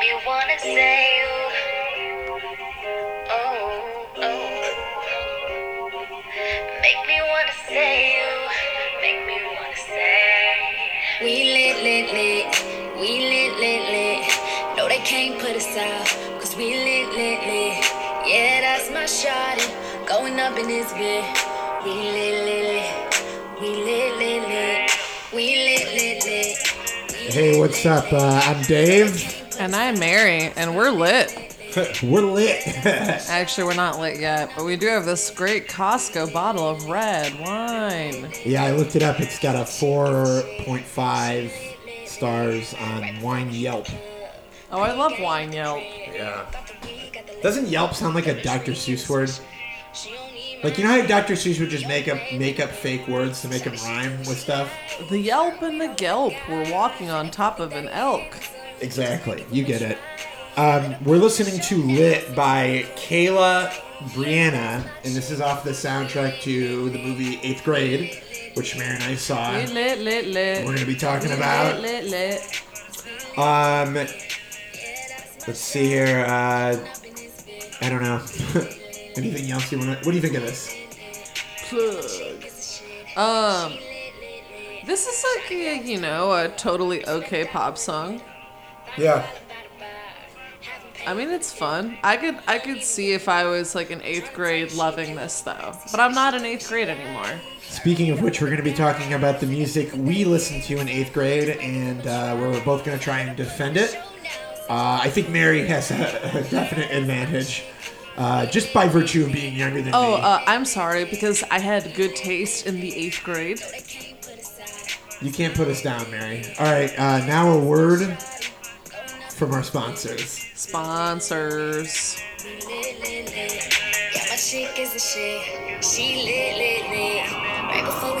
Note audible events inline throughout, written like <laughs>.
me wanna say you. Oh, oh. Make me wanna say you. Make me wanna say. We lit, lit, lit. We lit, lit, lit. No, they can't put us out. Cause we lit, lit, lit. Yeah, that's my shawty. Going up in this bit. We lit, lit, lit. We lit, lit, lit. We lit, lit, lit. Hey, what's up? Uh, I'm Dave. And I'm Mary, and we're lit. <laughs> We're lit. <laughs> Actually, we're not lit yet, but we do have this great Costco bottle of red wine. yeah, I looked it up. It's got a 4.5 stars on Wine Yelp. Oh, I love wine Yelp. Yeah. Doesn't Yelp sound like a Dr. Seuss word? Like you know how Dr. Seuss would just make up make up fake words to make them rhyme with stuff? The Yelp and the Gelp were walking on top of an elk. Exactly. You get it. Um, we're listening to Lit by Kayla Brianna, and this is off the soundtrack to the movie Eighth Grade, which Mary and I saw. Lit, lit, lit, lit. We're gonna be talking about. Lit, lit, lit. Um, let's see here. Uh, I don't know. <laughs> Anything else you want to? What do you think of this? Plug. Um, this is like a, you know, a totally okay pop song. Yeah. I mean, it's fun. I could, I could see if I was like in eighth grade loving this though, but I'm not in eighth grade anymore. Speaking of which, we're going to be talking about the music we listened to in eighth grade, and uh, we're both going to try and defend it. Uh, I think Mary has a, a definite advantage, uh, just by virtue of being younger than Oh, me. uh, I'm sorry because I had good taste in the eighth grade. you can't put us down, Mary. All right, uh, now a word from our sponsors. Sponsors.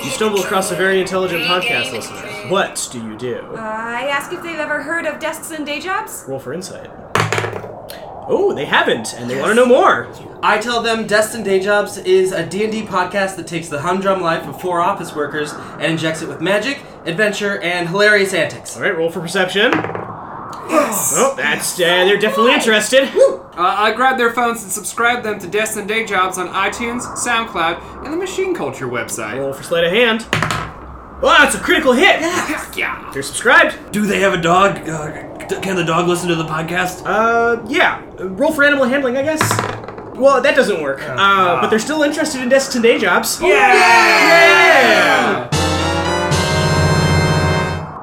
You stumble across a very intelligent podcast listener. What do you do? I ask if they've ever heard of desks and day jobs. Roll for insight. Oh, they haven't, and they want to know more. I tell them Desks and Day Jobs is a D&D podcast that takes the humdrum life of four office workers and injects it with magic, adventure, and hilarious antics. All right, roll for perception. Oh, that's uh, they're definitely interested. Uh, I grabbed their phones and subscribed them to Desks and Day Jobs on iTunes, SoundCloud, and the Machine Culture website. Roll for sleight of hand. Well, that's a critical hit. Yeah. They're subscribed. Do they have a dog? Uh, can the dog listen to the podcast? Uh, yeah. Uh, Roll for animal handling, I guess. Well, that doesn't work. Uh, but they're still interested in desks and day jobs. Yeah.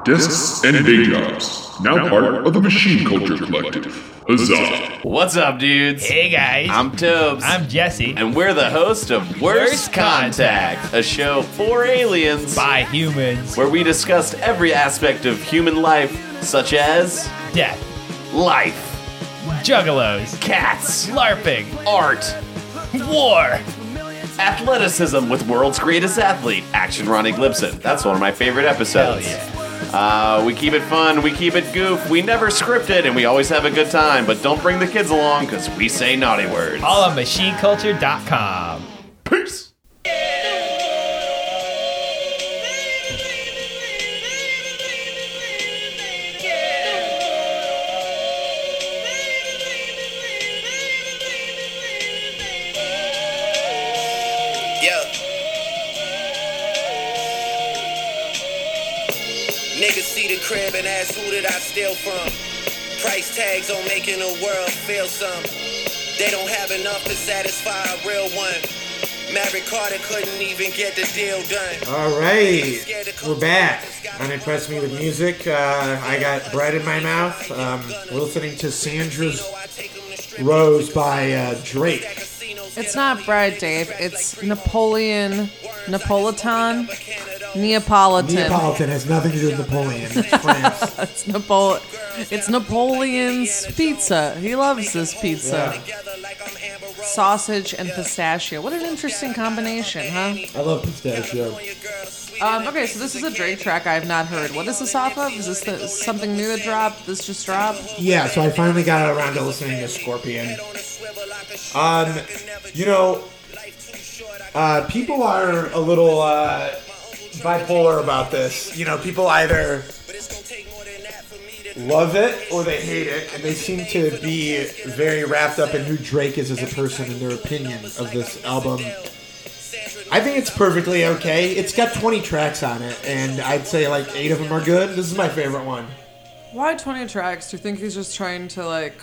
Desks and Day Jobs, now part of the Machine Culture Collective. Huzzah! What's up, dudes? Hey guys, I'm Tobes. I'm Jesse. and we're the host of Worst, Worst Contact, Contact. a show for aliens by humans, where we discussed every aspect of human life, such as death, life, juggalos, cats, LARPing, art, war. athleticism with world's greatest athlete, Action Ronnie Glibson. That's one of my favorite episodes. Hell Uh, we keep it fun, we keep it goof, we never script it, and we always have a good time. But don't bring the kids along because we say naughty words. All on machineculture.com. Peace. Crib and ask who did I steal from? Price tags on making the world feel some. They don't have enough to satisfy a real one. Maverick Carter couldn't even get the deal done. All right, we're back. Unimpressed me with music. Uh, I got bread in my mouth. Um, we're listening to Sandra's Rose by uh, Drake. It's not bread, Dave. It's Napoleon, Napolitan, Neapolitan. Neapolitan has nothing to do with Napoleon. It's France. <laughs> It's Napol. It's Napoleon's pizza. He loves this pizza. Sausage and pistachio. What an interesting combination, huh? I love pistachio. Um, okay, so this is a Drake track I have not heard. What is this off of? Is this the, something new that dropped? This just dropped? Yeah, so I finally got around to listening to Scorpion. Um, you know, uh, people are a little uh, bipolar about this. You know, people either love it or they hate it, and they seem to be very wrapped up in who Drake is as a person and their opinion of this album. I think it's perfectly okay. It's got 20 tracks on it, and I'd say like eight of them are good. This is my favorite one. Why 20 tracks? Do you think he's just trying to like?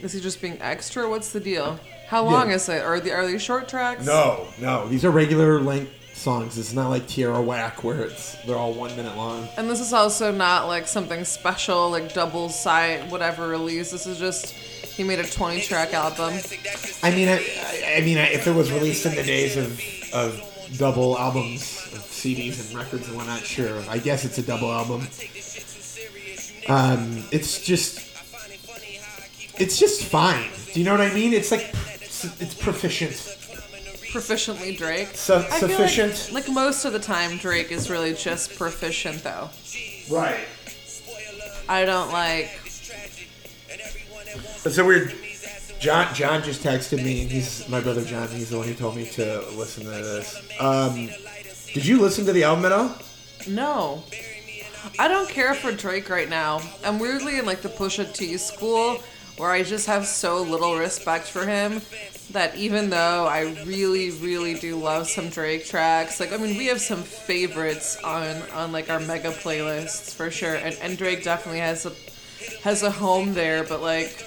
Is he just being extra? What's the deal? How long Yeah. is it? Are the are these short tracks? No, no, these are regular length songs. It's not like Tierra Whack where it's they're all one minute long. And this is also not like something special, like double side, whatever release. This is just he made a 20 track album. I mean, I, I- I mean, if it was released in the days of of double albums, of CDs and records and whatnot, sure. I guess it's a double album. Um, it's just, it's just fine. Do you know what I mean? It's like, it's proficient. Proficiently Drake. Su- I feel like- sufficient. Like, most of the time, Drake is really just proficient, though. Right. I don't like. It's a weird. John John just texted me, and he's my brother John. He's the one who told me to listen to this. Um, did you listen to the album at all? No. I don't care for Drake right now. I'm weirdly in like the Pusha T school where I just have so little respect for him that even though I really, really do love some Drake tracks, like I mean we have some favorites on on like our mega playlists for sure. And, and Drake definitely has a has a home there, but like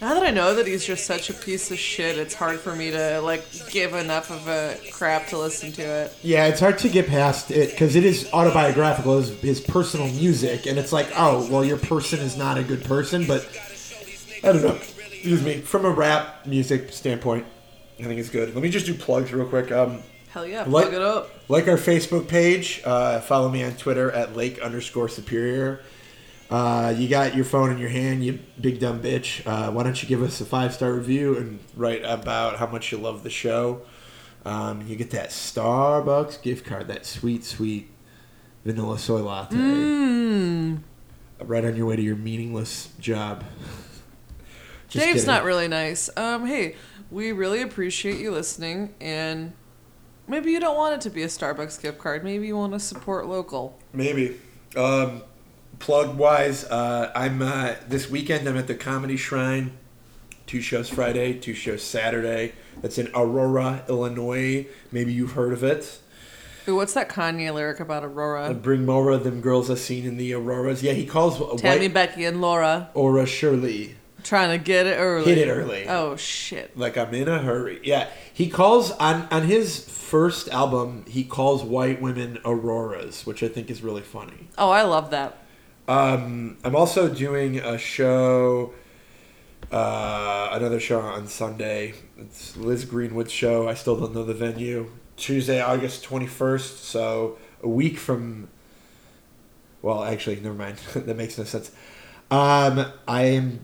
now that I know that he's just such a piece of shit, it's hard for me to like give enough of a crap to listen to it. Yeah, it's hard to get past it because it is autobiographical, his, his personal music, and it's like, oh, well, your person is not a good person, but I don't know. Excuse me. From a rap music standpoint, I think it's good. Let me just do plugs real quick. Um, Hell yeah, like, plug it up. Like our Facebook page. Uh, follow me on Twitter at Lake underscore Superior. Uh, you got your phone in your hand, you big dumb bitch. Uh, why don't you give us a five star review and write about how much you love the show? Um, you get that Starbucks gift card, that sweet, sweet vanilla soy latte. Mmm. Right on your way to your meaningless job. Just Dave's kidding. not really nice. Um, hey, we really appreciate you listening, and maybe you don't want it to be a Starbucks gift card. Maybe you want to support local. Maybe. Um, plug wise, uh, I'm uh, this weekend. I'm at the Comedy Shrine. Two shows Friday, two shows Saturday. That's in Aurora, Illinois. Maybe you've heard of it. Ooh, what's that Kanye lyric about Uh, Aurora? bring Mora, them girls I seen in the Auroras. Yeah, he calls Tammy, white Becky, and Laura Aura Shirley. Trying to get it early. Hit it early. Oh shit. Like I'm in a hurry. Yeah, he calls on on his first album. He calls white women auroras, which I think is really funny. Oh, I love that. Um, I'm also doing a show, uh, another show on Sunday. It's Liz Greenwood's show. I still don't know the venue. Tuesday, August 21st. So a week from. Well, actually, never mind. <laughs> that makes no sense. Um, I am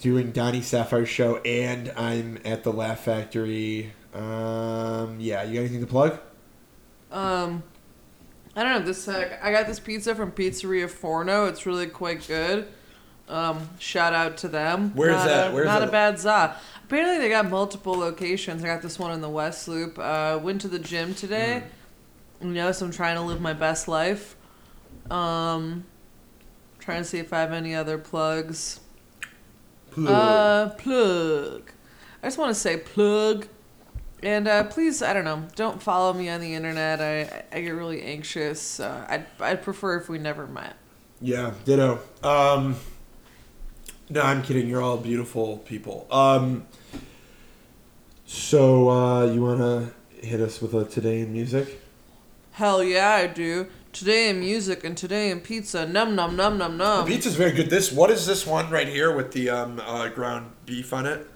doing Donnie Sapphire's show, and I'm at the Laugh Factory. Um, yeah, you got anything to plug? Um, I don't know this. Uh, I got this pizza from Pizzeria Forno. It's really quite good. Um, shout out to them. Where's not that? A, Where's not that? a bad za. Apparently they got multiple locations. I got this one in the West Loop. Uh, went to the gym today. Mm. You know, so I'm trying to live my best life. Um, trying to see if I have any other plugs. Plug. Uh, plug. I just want to say plug. And uh, please, I don't know, don't follow me on the internet. I I get really anxious. Uh, I'd I'd prefer if we never met. Yeah, ditto. Um, no, I'm kidding. You're all beautiful people. Um, so uh, you want to hit us with a today in music? Hell yeah, I do. Today in music and today in pizza. Num num num num num. The pizza's very good. This what is this one right here with the um, uh, ground beef on it?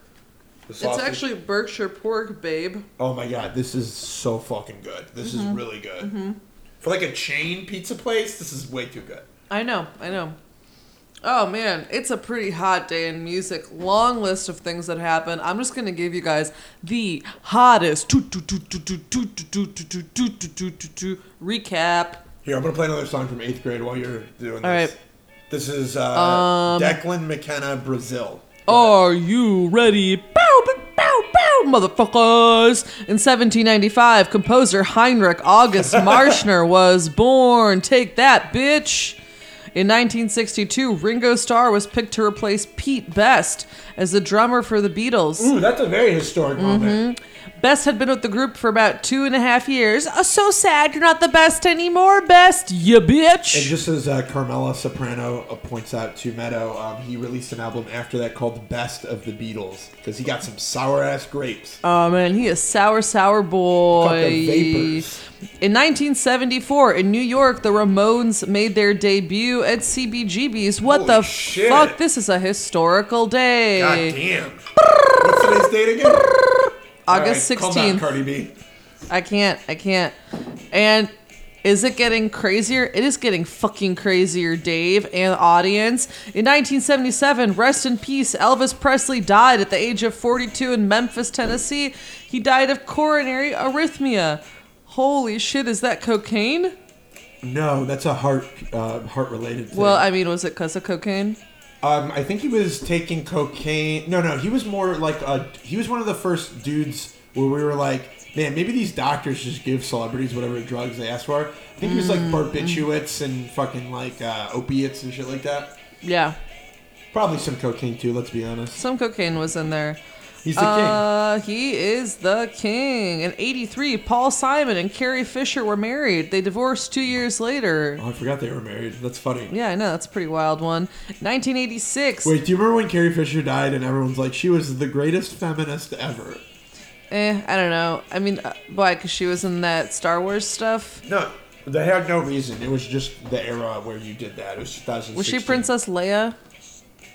It's actually Berkshire pork, babe. Oh my god, this is so fucking good. This mm-hmm. is really good. Mm-hmm. For like a chain pizza place, this is way too good. I know, I know. Oh man, it's a pretty hot day in music. Long list of things that happen. I'm just gonna give you guys the hottest recap. Here, I'm gonna play another song from eighth grade while you're doing this. All right. This is uh, Um, Declan McKenna, Brazil. Are you ready? Bow, bow, bow, bow, motherfuckers! In 1795, composer Heinrich August <laughs> Marschner was born. Take that, bitch! In 1962, Ringo Starr was picked to replace Pete Best as the drummer for the Beatles. Ooh, that's a very historic moment. Best had been with the group for about two and a half years. Oh, so sad you're not the best anymore, Best, you bitch. And just as uh, Carmela Soprano uh, points out to Meadow, um, he released an album after that called "Best of the Beatles" because he got some sour ass grapes. Oh man, he is sour, sour boy. Got the vapors. In 1974, in New York, the Ramones made their debut at CBGB's. What Holy the shit. fuck? This is a historical day. God damn. What's today's date again? <laughs> August All right, calm down, 16th. Cardi B. I can't. I can't. And is it getting crazier? It is getting fucking crazier, Dave and audience. In 1977, rest in peace, Elvis Presley died at the age of 42 in Memphis, Tennessee. He died of coronary arrhythmia. Holy shit, is that cocaine? No, that's a heart uh, heart related thing. Well, I mean, was it because of cocaine? Um, I think he was taking cocaine. No, no, he was more like a. He was one of the first dudes where we were like, man, maybe these doctors just give celebrities whatever drugs they ask for. I think he was like Mm. barbiturates and fucking like uh, opiates and shit like that. Yeah. Probably some cocaine too. Let's be honest. Some cocaine was in there. <laughs> He's the king. uh, He is the king. In 83, Paul Simon and Carrie Fisher were married. They divorced two years later. Oh, I forgot they were married. That's funny. Yeah, I know. That's a pretty wild one. 1986. Wait, do you remember when Carrie Fisher died and everyone's like, she was the greatest feminist ever? Eh, I don't know. I mean, uh, why? Because she was in that Star Wars stuff? No, they had no reason. It was just the era where you did that. It was 2016. Was she Princess Leia?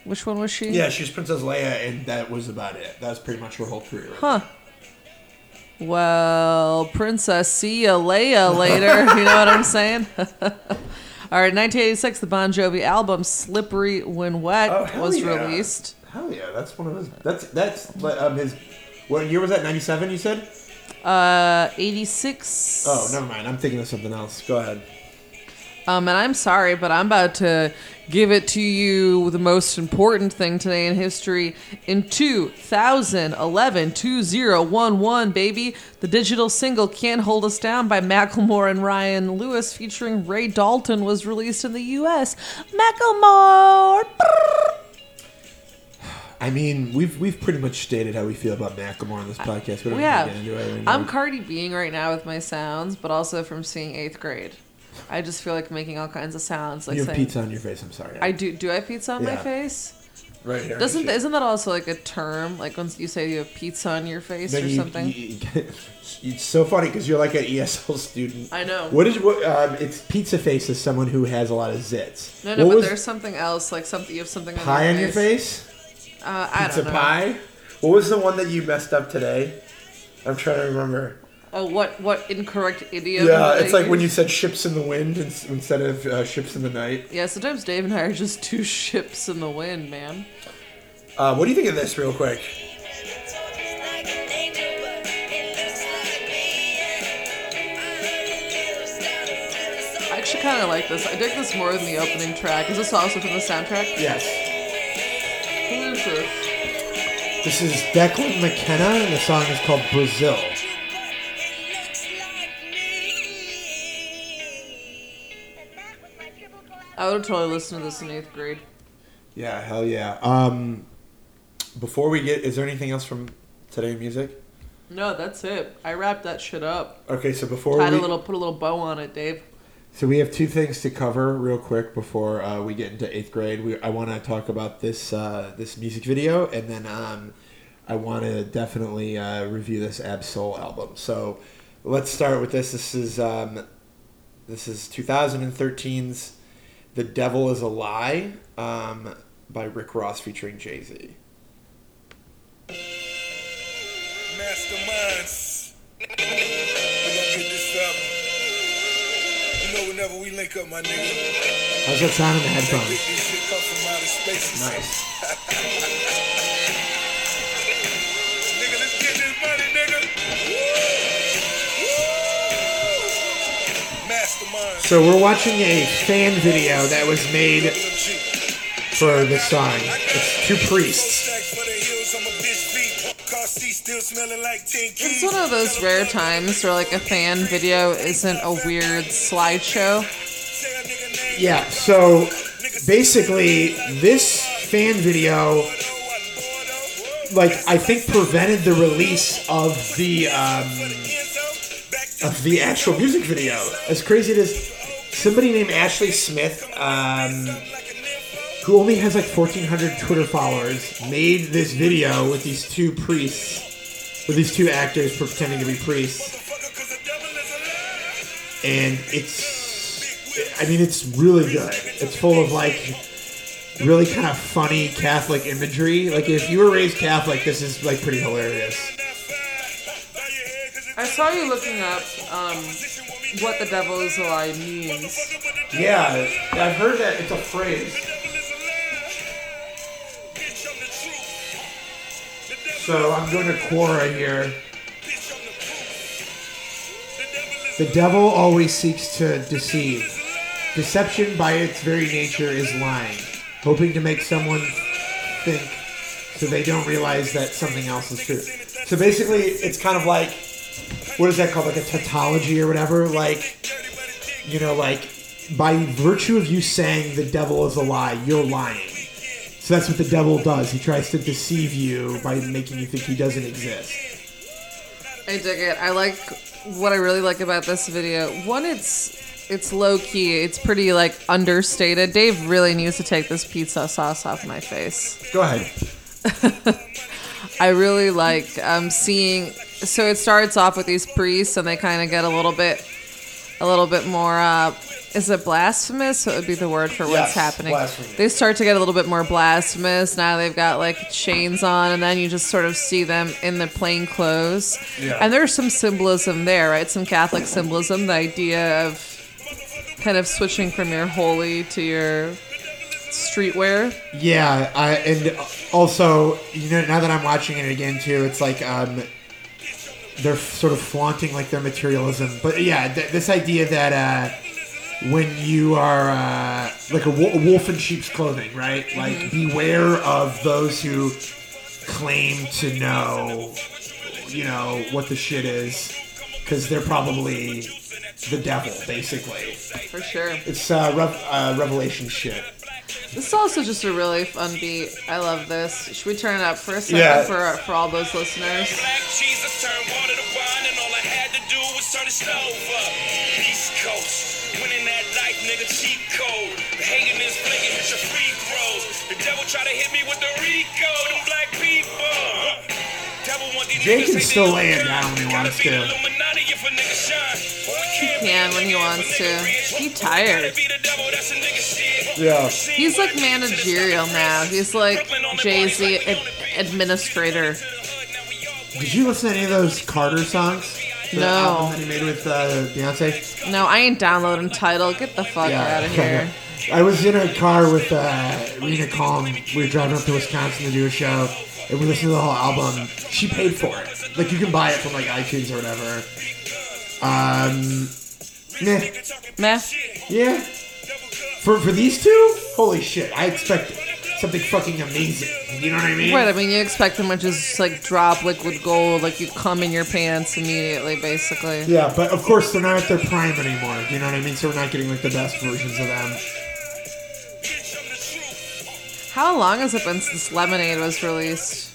Which one was she? Yeah, she was Princess Leia, and that was about it. That was pretty much her whole career. Huh. Well, Princess, see ya Leia later. <laughs> you know what I'm saying? <laughs> All right, 1986, the Bon Jovi album "Slippery When Wet" Oh, was yeah. released. Hell yeah, that's one of his. That's that's um, his. What year was that? Ninety seven. You said? Uh, 86. Oh, never mind. I'm thinking of something else. Go ahead. Um, and I'm sorry, but I'm about to give it to you the most important thing today in history. In 2011, 2011, baby, the digital single Can't Hold Us Down by Macklemore and Ryan Lewis featuring Ray Dalton was released in the US. Macklemore! <sighs> I mean, we've we've pretty much stated how we feel about Macklemore on this podcast. We don't Yeah. get into it anymore. I'm Cardi being right now with my sounds, but also from seeing eighth grade. I just feel like making all kinds of sounds. Like you have saying, pizza on your face. I'm sorry. I do. Do I have pizza on my face? right here. Doesn't isn't that also like a term? Like when you say you have pizza on your face No, or you- something? you- it's so funny because you're like an ESL student. I know. What is what? Um, it's pizza face is someone who has a lot of zits. no, no, What but was there's something else. Like something you have something pie on on your face. Uh, I Pizza don't know. pie. What was the one that you messed up today? I'm trying to remember. Oh, what what incorrect idiom? Yeah, it's like when you said ships in the wind ins- instead of uh, ships in the night. Yeah, sometimes Dave and I are just two ships in the wind, man. Uh, what do you think of this, real quick? I actually kind of like this. I dig this more than the opening track. Is this also from the soundtrack? Yes. Who is this? This is Declan McKenna, and the song is called Brazil. I would totally listened to this in eighth grade. Yeah, hell yeah. Um, before we get, is there anything else from today in music? No, that's it. I wrapped that shit up. Okay, so before Tied we, a little, put a little bow on it, Dave. so we have two things to cover real quick before uh, we get into eighth grade. We, I want to talk about this uh, this music video, and then um, I want to definitely uh, review this Ab Soul album. So let's start with this. This is um, this is 2013's "The Devil Is a Lie" um, by Rick Ross featuring Jay Z. Masterminds. We gonna get this up. You know, whenever we link up, my nigga. How's that sound in the headphones? This shit come from outer space. Nice. <laughs> So we're watching a fan video that was made for this song. It's two priests. It's one of those rare times where like a fan video isn't a weird slideshow. Yeah, so basically, this fan video, like, I think prevented the release of the um, of the actual music video. As crazy it is, somebody named Ashley Smith, um, who only has like 1,400 Twitter followers, made this video with these two priests, with these two actors pretending to be priests, and it's I mean, it's really good. It's full of like really kind of funny Catholic imagery. Like if you were raised Catholic, this is like pretty hilarious. I saw you looking up um, what the devil is a lie means. Yeah, I've heard that it's a phrase. So I'm going to Quora here. The devil always seeks to deceive. Deception, by its very nature, is lying, hoping to make someone think so they don't realize that something else is true. So basically, it's kind of like what is that called? Like a tautology or whatever. Like, you know, like by virtue of you saying the devil is a lie, you're lying. So that's what the devil does. He tries to deceive you by making you think he doesn't exist. I dig it. I like what I really like about this video. One, it's it's low key. It's pretty like understated. Dave really needs to take this pizza sauce off my face. Go ahead. <laughs> I really like um, seeing. So it starts off with these priests, and they kind of get a little bit, a little bit more. Uh, is it blasphemous? It would be the word for what's Yes, happening. They start to get a little bit more blasphemous. Now they've got like chains on, and then you just sort of see them in the plain clothes. Yeah. And there's some symbolism there, right? Some Catholic symbolism. The idea of kind of switching from your holy to your streetwear. Yeah, I, and also, you know, now that I'm watching it again too, it's like um, they're sort of flaunting like their materialism. But yeah, th- this idea that uh, when you are uh, like a, wo- a wolf in sheep's clothing, right? Like, beware of those who claim to know, you know, what the shit is, because they're probably the devil, basically. For sure. It's uh, rev- uh, revelation shit. This is also just a really fun beat. I love this. Should we turn it up for a second Yeah. for for all those listeners? Jesus turned water to wine, and all I had to do was turn the stove up. East Coast, winning that life, nigga, cheat code. The hating is blinking, hit your free throws. The devil try to hit me with the Rico, them black people. Devil want these Jake niggas can still they lay it own down when he wants to. Illuminati if a. He can when he wants to. He tired. Yeah. He's like managerial now. He's like Jay Z ad- administrator. Did you listen to any of those Carter songs? The No. album that he made with uh, Beyonce? No, I ain't downloading Tidal. Get the fuck out of here. I was in a car with uh, Rena Calm. We were driving up to Wisconsin to do a show, and we listened to the whole album. She paid for it. Like, you can buy it from, like, iTunes or whatever. Um, meh. Meh. Yeah. For, for these two? Holy shit. I expect something fucking amazing. You know what I mean? Right, I mean, you expect them to just like drop liquid gold, like you come in your pants immediately, basically. Yeah, but of course they're not at their prime anymore. You know what I mean? So we're not getting like the best versions of them. How long has it been since Lemonade was released?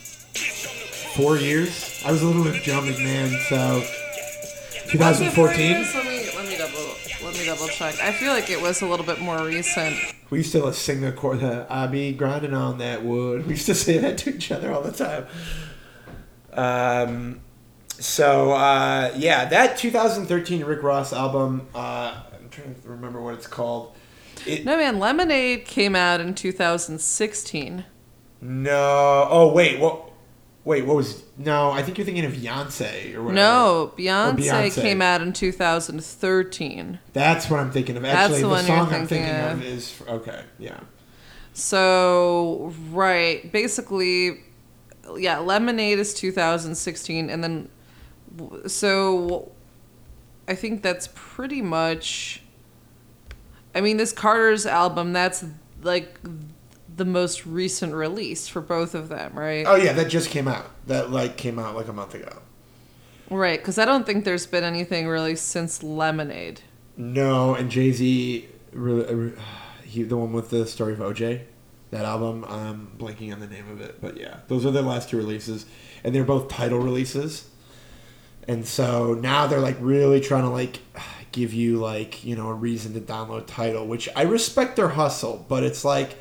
Four years. I was a little with Joe McMahon, so 2014. Let me let me double let me double check. I feel like it was a little bit more recent. We used to sing the chord. The, I be grinding on that wood. We used to say that to each other all the time. Um, so uh, yeah, that 2013 Rick Ross album. Uh, I'm trying to remember what it's called. It, No man, Lemonade came out in 2016. no. Oh wait. What? Wait. What was? No. I think you're thinking of Beyonce or whatever. No, Or Beyonce, came out in 2013. That's what I'm thinking of. That's Actually, the the, you're song I'm thinking thinking of. of. is okay. Yeah. So, right, basically, yeah, Lemonade is 2016, and then, so, I think that's pretty much. I mean, this Carter's album, that's like the most recent release for both of them, right? Oh yeah, that just came out. That like came out like a month ago. Right, because I don't think there's been anything really since Lemonade. No, and Jay Z uh, <sighs> he, the one with the story of OJ, that album. I'm blanking on the name of it, but yeah, those are the last two releases, and they're both Tidal releases. And so now they're like really trying to like give you like you know a reason to download Tidal, which I respect their hustle, but it's like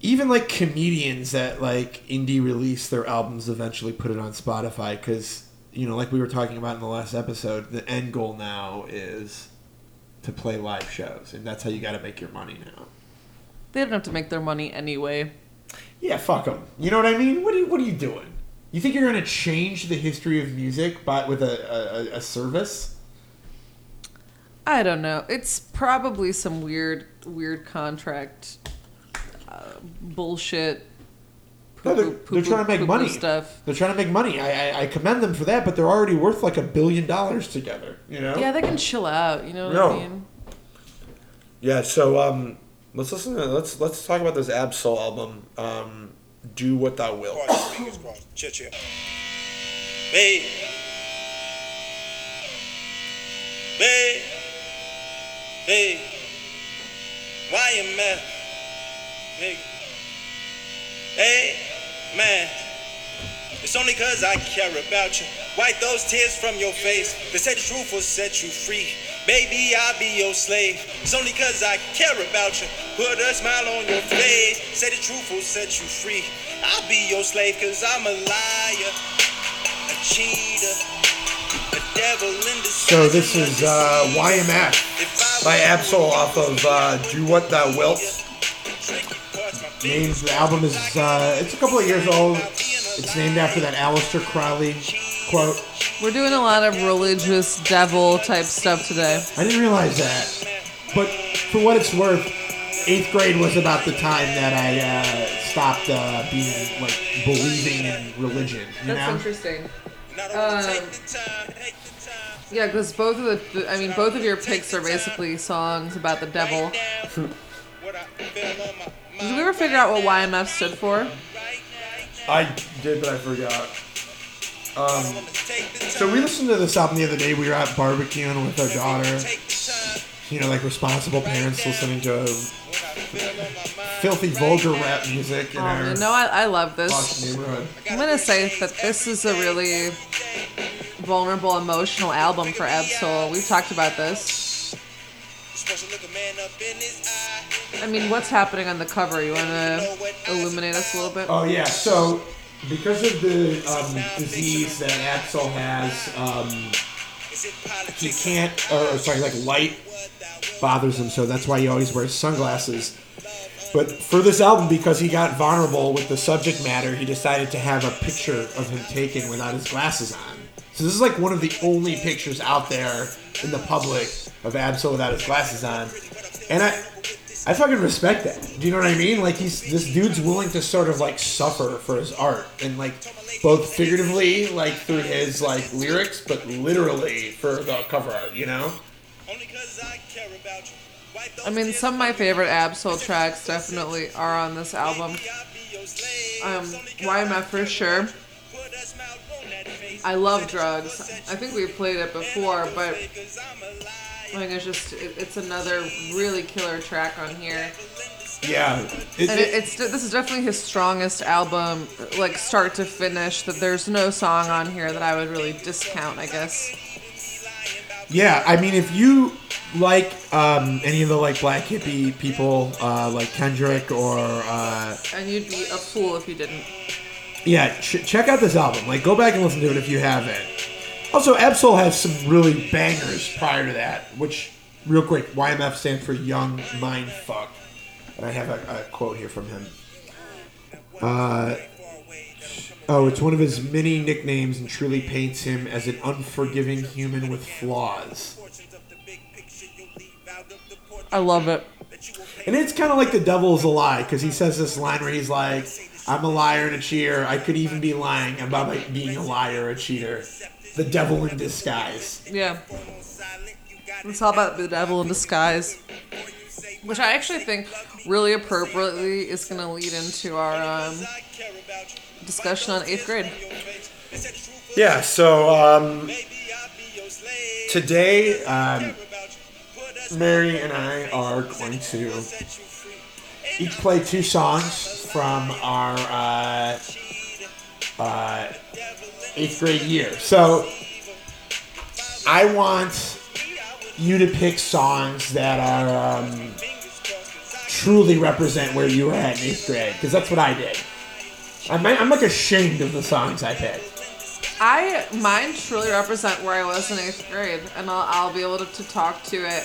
even like comedians that like indie release their albums eventually put it on Spotify because you know like we were talking about in the last episode, the end goal now is to play live shows, and that's how you got to make your money now. They don't have to make their money anyway. Yeah, fuck them. You know what I mean? What are you What are you doing? You think you're gonna change the history of music by with a, a, a service? I don't know. It's probably some weird, weird contract uh, bullshit. No, they're, poo-poo- they're trying to make money. Stuff. They're trying to make money. I, I I commend them for that, but they're already worth like a billion dollars together. You know? Yeah, they can chill out. You know what No. I mean? Yeah. So um, let's listen. To, let's let's talk about this Ab Soul album. Um, Do what thou wilt. Chill, chill. Babe. Babe. You mad? Nigga. Hey, man. It's only cause I care about you. Wipe those tears from your face. They say the truth will set you free. Baby, I'll be your slave. It's only cause I care about you. Put a smile on your face. Say the truth will set you free. I'll be your slave cause I'm a liar, a cheater, So this is uh, YMF by Ab Soul off of uh, Do What Thou Wilt. Names the album is uh, it's a couple of years old. It's named after that Aleister Crowley quote. We're doing a lot of religious devil type stuff today. I didn't realize that, but for what it's worth, eighth grade was about the time that I uh, stopped uh, being like believing in religion. You That's know? interesting. Um, yeah, because both of the, the, I mean, both of your picks are basically songs about the devil. <laughs> Did we ever figure out what YMF stood for? I did, but I forgot. Um, so we listened to this album the other day. We were at barbecuing with our daughter. You know, like responsible parents listening to filthy, vulgar rap music in Oh, our no, I, I love this. I'm gonna say that this is a really vulnerable, emotional album for Ab Soul. We've talked about this. I mean, what's happening on the cover? You wanna illuminate us a little bit? Oh yeah, so because of the um, disease that Axel has, um, he can't. Or sorry, like light bothers him, so that's why he always wears sunglasses. But for this album, because he got vulnerable with the subject matter, he decided to have a picture of him taken without his glasses on. So this is like one of the only pictures out there in the public of Ab Soul without his glasses on, and I. I fucking respect that. Do you know what I mean? Like he's this dude's willing to sort of like suffer for his art and like both figuratively like through his like lyrics, but literally for the cover art. You know? I mean, some of my favorite Ab Soul tracks definitely are on this album. Um, YMF for sure. I love drugs. I think we've played it before, but I think it's just it, it's another really killer track on here. Yeah. It- and it, it's this is definitely his strongest album, like start to finish. That there's no song on here that I would really discount. I guess. Yeah. I mean, if you like um, any of the like black hippie people, uh, like Kendrick or uh, And you'd be a fool if you didn't. yeah, ch- check out this album. Like, go back and listen to it if you haven't. Also, Ab Soul has some really bangers prior to that, which, real quick, YMF stands for Young Mind Fuck. And I have a, a quote here from him. Uh, oh, it's one of his many nicknames and truly paints him as an unforgiving human with flaws. I love it. And it's kind of like the devil's a lie because he says this line where he's like, "I'm a liar and a cheater. I could even be lying about like, being a liar or a cheater. The devil in disguise." Yeah. It's all about the devil in disguise. Which I actually think really appropriately is going to lead into our um, discussion on eighth grade. Yeah. So um, today, um, Mary and I are going to each play two songs from our uh, uh, eighth grade year. So I want you to pick songs that are um, truly represent where you were at in eighth grade, because that's what I did. I'm, I'm like ashamed of the songs I picked. I mine truly represent where I was in eighth grade, and I'll, I'll be able to, to talk to it.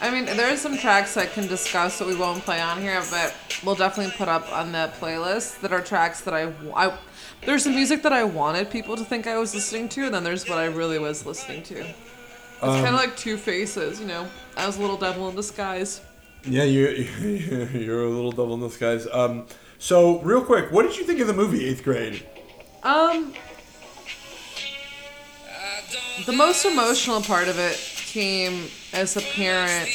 I mean, there are some tracks I can discuss that we won't play on here, but we'll definitely put up on the playlist that are tracks that I, I there's some music that I wanted people to think I was listening to, and then there's what I really was listening to. It's Um, kind of like two faces, you know. I was a little devil in disguise. Yeah, you <laughs> you're a little devil in disguise. Um, so real quick, what did you think of the movie Eighth Grade? Um, the most emotional part of it came as a parent,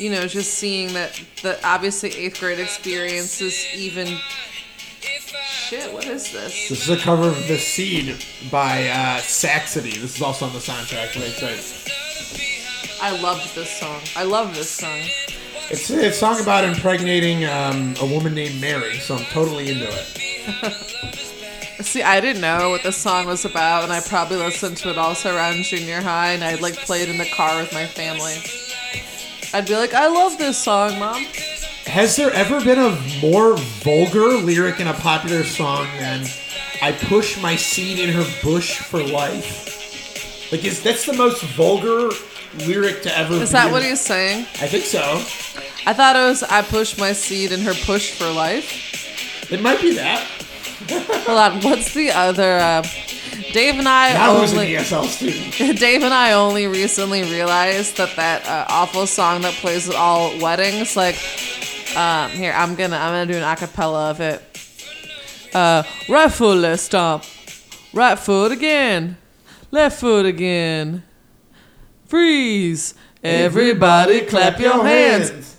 you know, just seeing that the obviously eighth grade experience is even. Shit, what is this? This is a cover of "The Seed" by uh, Saxony. This is also on the soundtrack. Really excited. I loved this song. I love this song. It's a song about impregnating um, a woman named Mary, so I'm totally into it. <laughs> See, I didn't know what this song was about, and I probably listened to it also around junior high, and I'd like play it in the car with my family. I'd be like, I love this song, mom. Has there ever been a more vulgar lyric in a popular song than "I push my seed in her bush for life"? Like, is that's the most vulgar lyric to ever? Is that what he's saying? I think so. I thought it was I pushed my seed and her push for life. It might be that. <laughs> Hold on, what's the other? Uh, Dave and I That was an. ESL student. <laughs> Dave and I only recently realized that that uh, awful song that plays at all weddings, like, um, here I'm gonna I'm gonna do an acapella of it. Uh, right foot, let's stomp. Right foot again. Left foot again. Freeze. Everybody, clap your hands.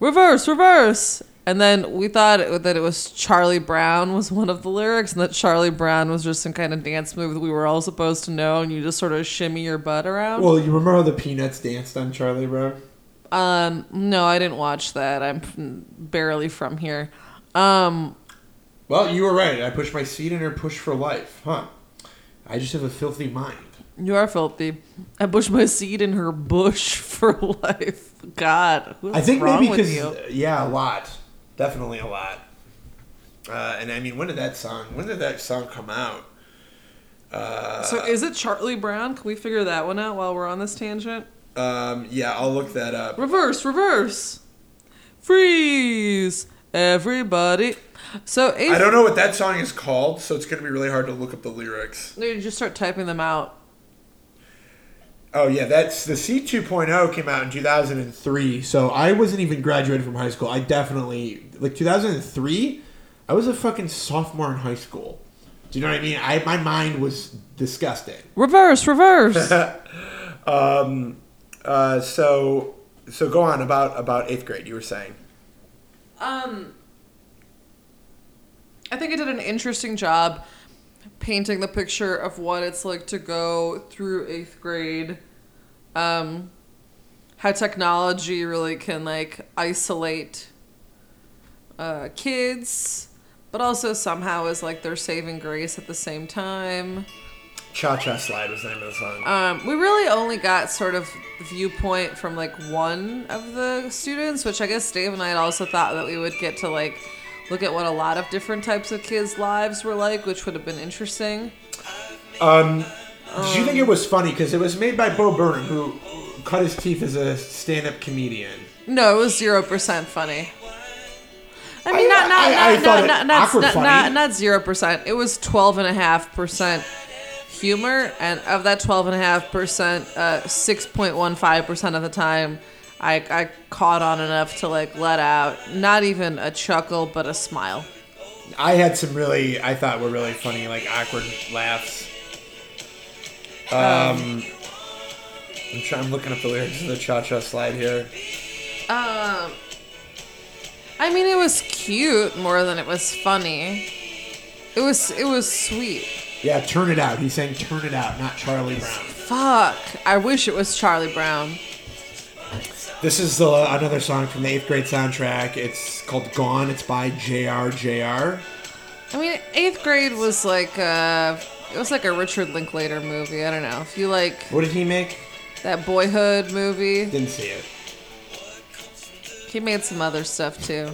Reverse, reverse. And then we thought it, that it was Charlie Brown was one of the lyrics, and that Charlie Brown was just some kind of dance move that we were all supposed to know, and you just sort of shimmy your butt around. Well, you remember how the Peanuts danced on Charlie Brown? Um, no, I didn't watch that. I'm barely from here. Um, Well, you were right. I pushed my seat in her push for life. Huh. I just have a filthy mind. You are filthy. I pushed my seed in her bush <laughs> for life. God, I think wrong maybe because you? yeah, a lot, definitely a lot. Uh, and I mean, when did that song? When did that song come out? Uh, So is it Charlie Brown? Can we figure that one out while we're on this tangent? um, yeah, I'll look that up. Reverse, reverse. Freeze. Everybody. So I don't know what that song is called, so it's gonna be really hard to look up the lyrics. You just start typing them out. Oh yeah, that's the C 2.0 came out in 2003. So I wasn't even graduated from high school. I definitely like 2003. I was a fucking sophomore in high school. Do you know what I mean? I my mind was disgusting. Reverse, reverse. <laughs> um, uh, so so go on about about eighth grade. You were saying. Um, I think it did an interesting job painting the picture of what it's like to go through eighth grade. Um, how technology really can like isolate uh, kids, but also somehow is like their saving grace at the same time. Cha Cha Slide was the name of the song. Um, we really only got sort of viewpoint from like one of the students, which I guess Dave and I had also thought that we would get to like look at what a lot of different types of kids' lives were like, which would have been interesting. Um, did you think it was funny because it was made by Bo Burnham, who cut his teeth as a stand-up comedian? No, it was zero percent funny. I mean, not not I- I not not not not not, not not zero percent. It was twelve and a half percent humor, and of that twelve and a half percent, uh, six point one five percent of the time, I I caught on enough to like let out not even a chuckle, but a smile. I had some really, I thought were really funny, like awkward laughs. Um, I'm trying. I'm looking up the lyrics of the Cha Cha Slide here. Um, I mean, it was cute more than it was funny. It was it was sweet. Yeah, turn it out. He's saying turn it out, not Charlie Brown. Fuck. I wish it was Charlie Brown. This is uh, another song from the eighth grade soundtrack. It's called Gone. It's by J.R. J.R. I mean, eighth grade was like uh it was like a Richard Linklater movie. I don't know if you like What did he make? that Boyhood movie. Didn't see it. He made some other stuff too.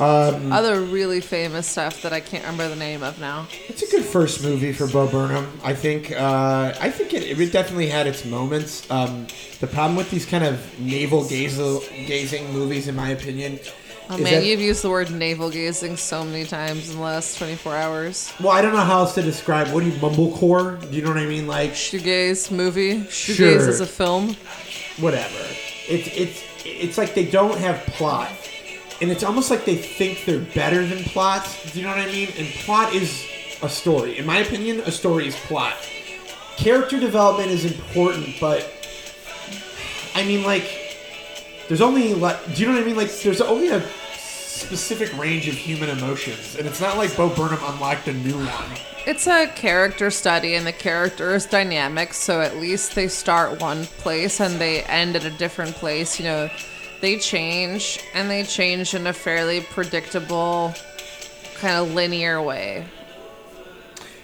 Um, Other really famous stuff that I can't remember the name of now. It's a good first movie for Bo Burnham. I think. Uh, I think it, it definitely had its moments. Um, the problem with these kind of navel gazing movies, in my opinion, Oh is man, that- you've used the word navel gazing so many times in the last 24 hours. Well, I don't know how else to describe. What do you mumblecore? Do you know what I mean? Like shoegaze movie. Shoegaze Sure. is a film. whatever. It's it's it's like they don't have plot, and it's almost like they think they're better than plots. Do you know what I mean? And plot is a story. In my opinion, a story is plot. Character development is important, but I mean, like, there's only like, do you know what I mean? Like, there's only a specific range of human emotions, and it's not like Bo Burnham unlocked a new one. It's a character study, and the character is dynamic, so at least they start one place and they end at a different place. You know, they change, and they change in a fairly predictable, kind of linear way.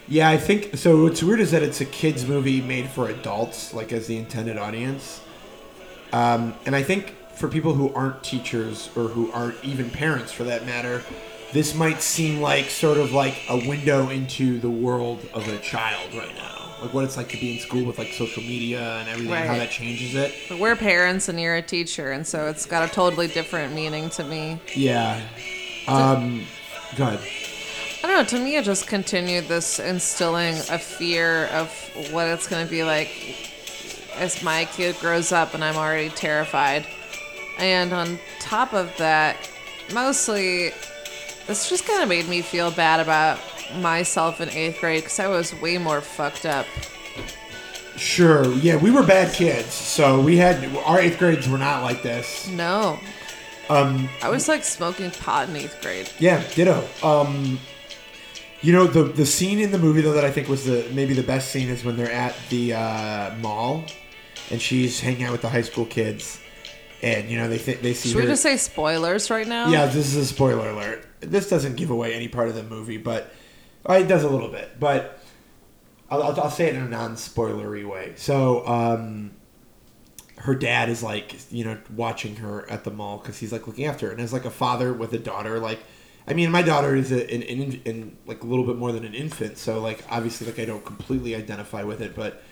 Yeah, I think so. What's weird is that it's a kids movie made for adults, like as the intended audience. Um, and I think for people who aren't teachers or who aren't even parents, for that matter, this might seem like sort of like a window into the world of a child right now, like what it's like to be in school with like social media and everything, and how that changes it. But we're parents, and you're a teacher, and so it's got a totally different meaning to me. Yeah. Um, go ahead. I don't know. To me, it just continued this instilling a fear of what it's going to be like as my kid grows up, and I'm already terrified. And on top of that, mostly, this just kind of made me feel bad about myself in eighth grade because I was way more fucked up. Sure. Yeah, we were bad kids, so we had our eighth grades were not like this. No, Um, I was like smoking pot in eighth grade. Yeah, ditto. Um, you know the the scene in the movie though that I think was the maybe the best scene is when they're at the uh, mall, and she's hanging out with the high school kids, and you know they th- they see Should her. we just say spoilers right now? yeah, this is a spoiler alert. This doesn't give away any part of the movie, but uh, it does a little bit. But I'll, I'll, I'll say it in a non-spoilery way. So, um, her dad is like, you know, watching her at the mall because he's like looking after her, and as like a father with a daughter, like, I mean, my daughter is a, an, an, an like a little bit more than an infant, so like obviously like I don't completely identify with it, but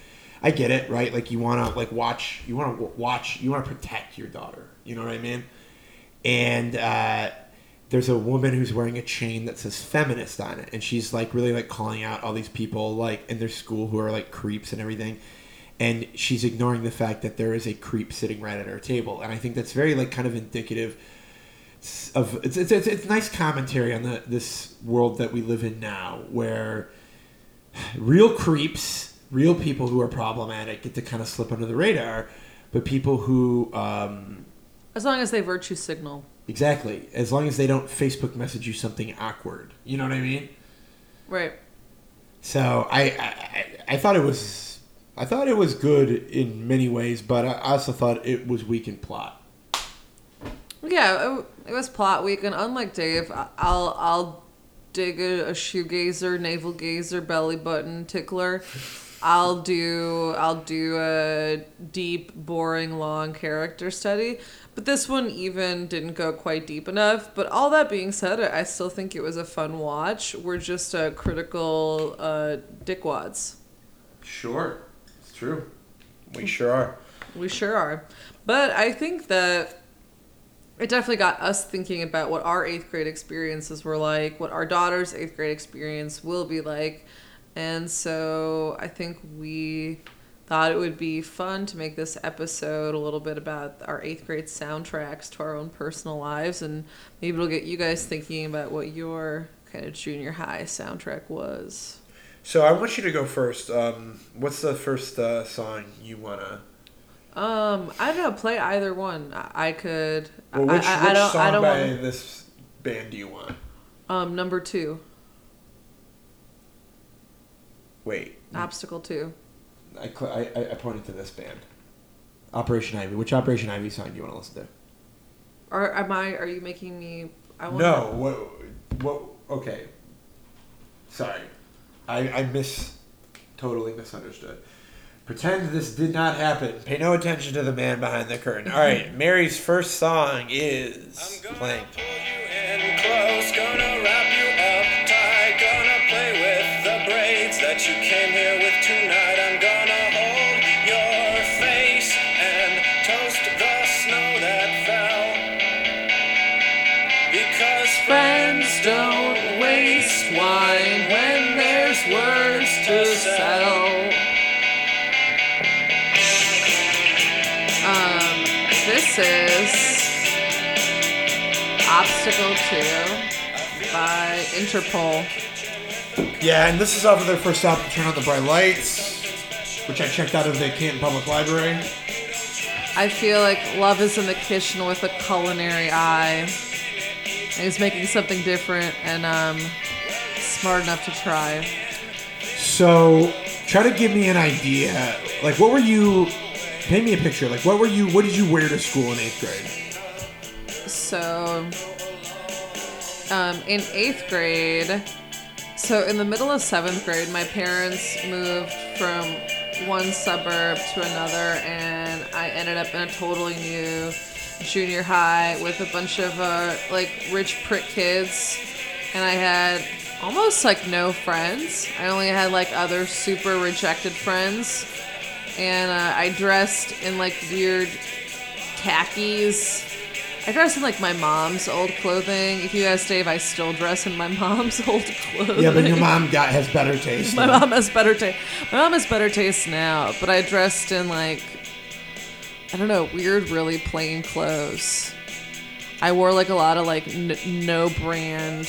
I get it, right? Like you want to like watch, you want to watch, you want to protect your daughter, you know what I mean? And uh, there's a woman who's wearing a chain that says feminist on it, and she's like really like calling out all these people like in their school who are like creeps and everything and she's ignoring the fact that there is a creep sitting right at her table and i think that's very like kind of indicative of it's it's, it's, it's nice commentary on the this world that we live in now where real creeps real people who are problematic get to kind of slip under the radar but people who um, As long as they virtue signal. exactly as long as they don't facebook message you something awkward you know what i mean Right. So I, I I thought it was I thought it was good in many ways, but I also thought it was weak in plot. Yeah, it, it was plot weak, and unlike Dave, I'll I'll dig a, a shoegazer, navel gazer, belly button tickler. I'll do I'll do a deep, boring, long character study. But this one even didn't go quite deep enough. But all that being said, I still think it was a fun watch. We're just uh, critical uh, dickwads. Sure, it's true. We sure are. We sure are. But I think that it definitely got us thinking about what our eighth grade experiences were like, what our daughter's eighth grade experience will be like. And so I think we thought it would be fun to make this episode a little bit about our eighth grade soundtracks to our own personal lives. And maybe it'll get you guys thinking about what your kind of junior high soundtrack was. So I want you to go first. Um, what's the first uh, song you wanna? Um, I don't know. Play either one. I, I could. Well, I- which, I, I, which don't. song by this band do you want? Um, number two. Wait. Obstacle two. I, cl- I, I I pointed to this band. Operation Ivy. Which Operation Ivy song do you want to listen to? Or am I? Are you making me? I want No. What? What? Okay. Sorry, I I miss totally misunderstood. Pretend this did not happen. Pay no attention to the man behind the curtain. All right, Mary's first song is playing. You came here with tonight. I'm gonna hold your face and toast the snow that fell. Because Friends don't waste wine when there's words to sell. Um, this is Obstacle 2 by Interpol. Yeah, and this is off of their first album, Turn On the Bright Lights, which I checked out of the Canton Public Library. I feel like Love is in the kitchen with a culinary eye. And he's making something different and um, smart enough to try. So, try to give me an idea. Like, what were you? Paint me a picture. Like, what were you? What did you wear to school in eighth grade? So, um, in eighth grade, so in the middle of seventh grade, my parents moved from one suburb to another, and I ended up in a totally new junior high with a bunch of uh, like rich prick kids, and I had almost like no friends. I only had like other super rejected friends, and uh, I dressed in like weird khakis. I dress in like my mom's old clothing. If you ask Dave, I still dress in my <laughs> mom's old clothing. Yeah, but your mom got has better taste. <laughs> My now. mom has better taste. My mom has better taste now, but I dressed in like I don't know, weird, really plain clothes. I wore like a lot of like n- no brand,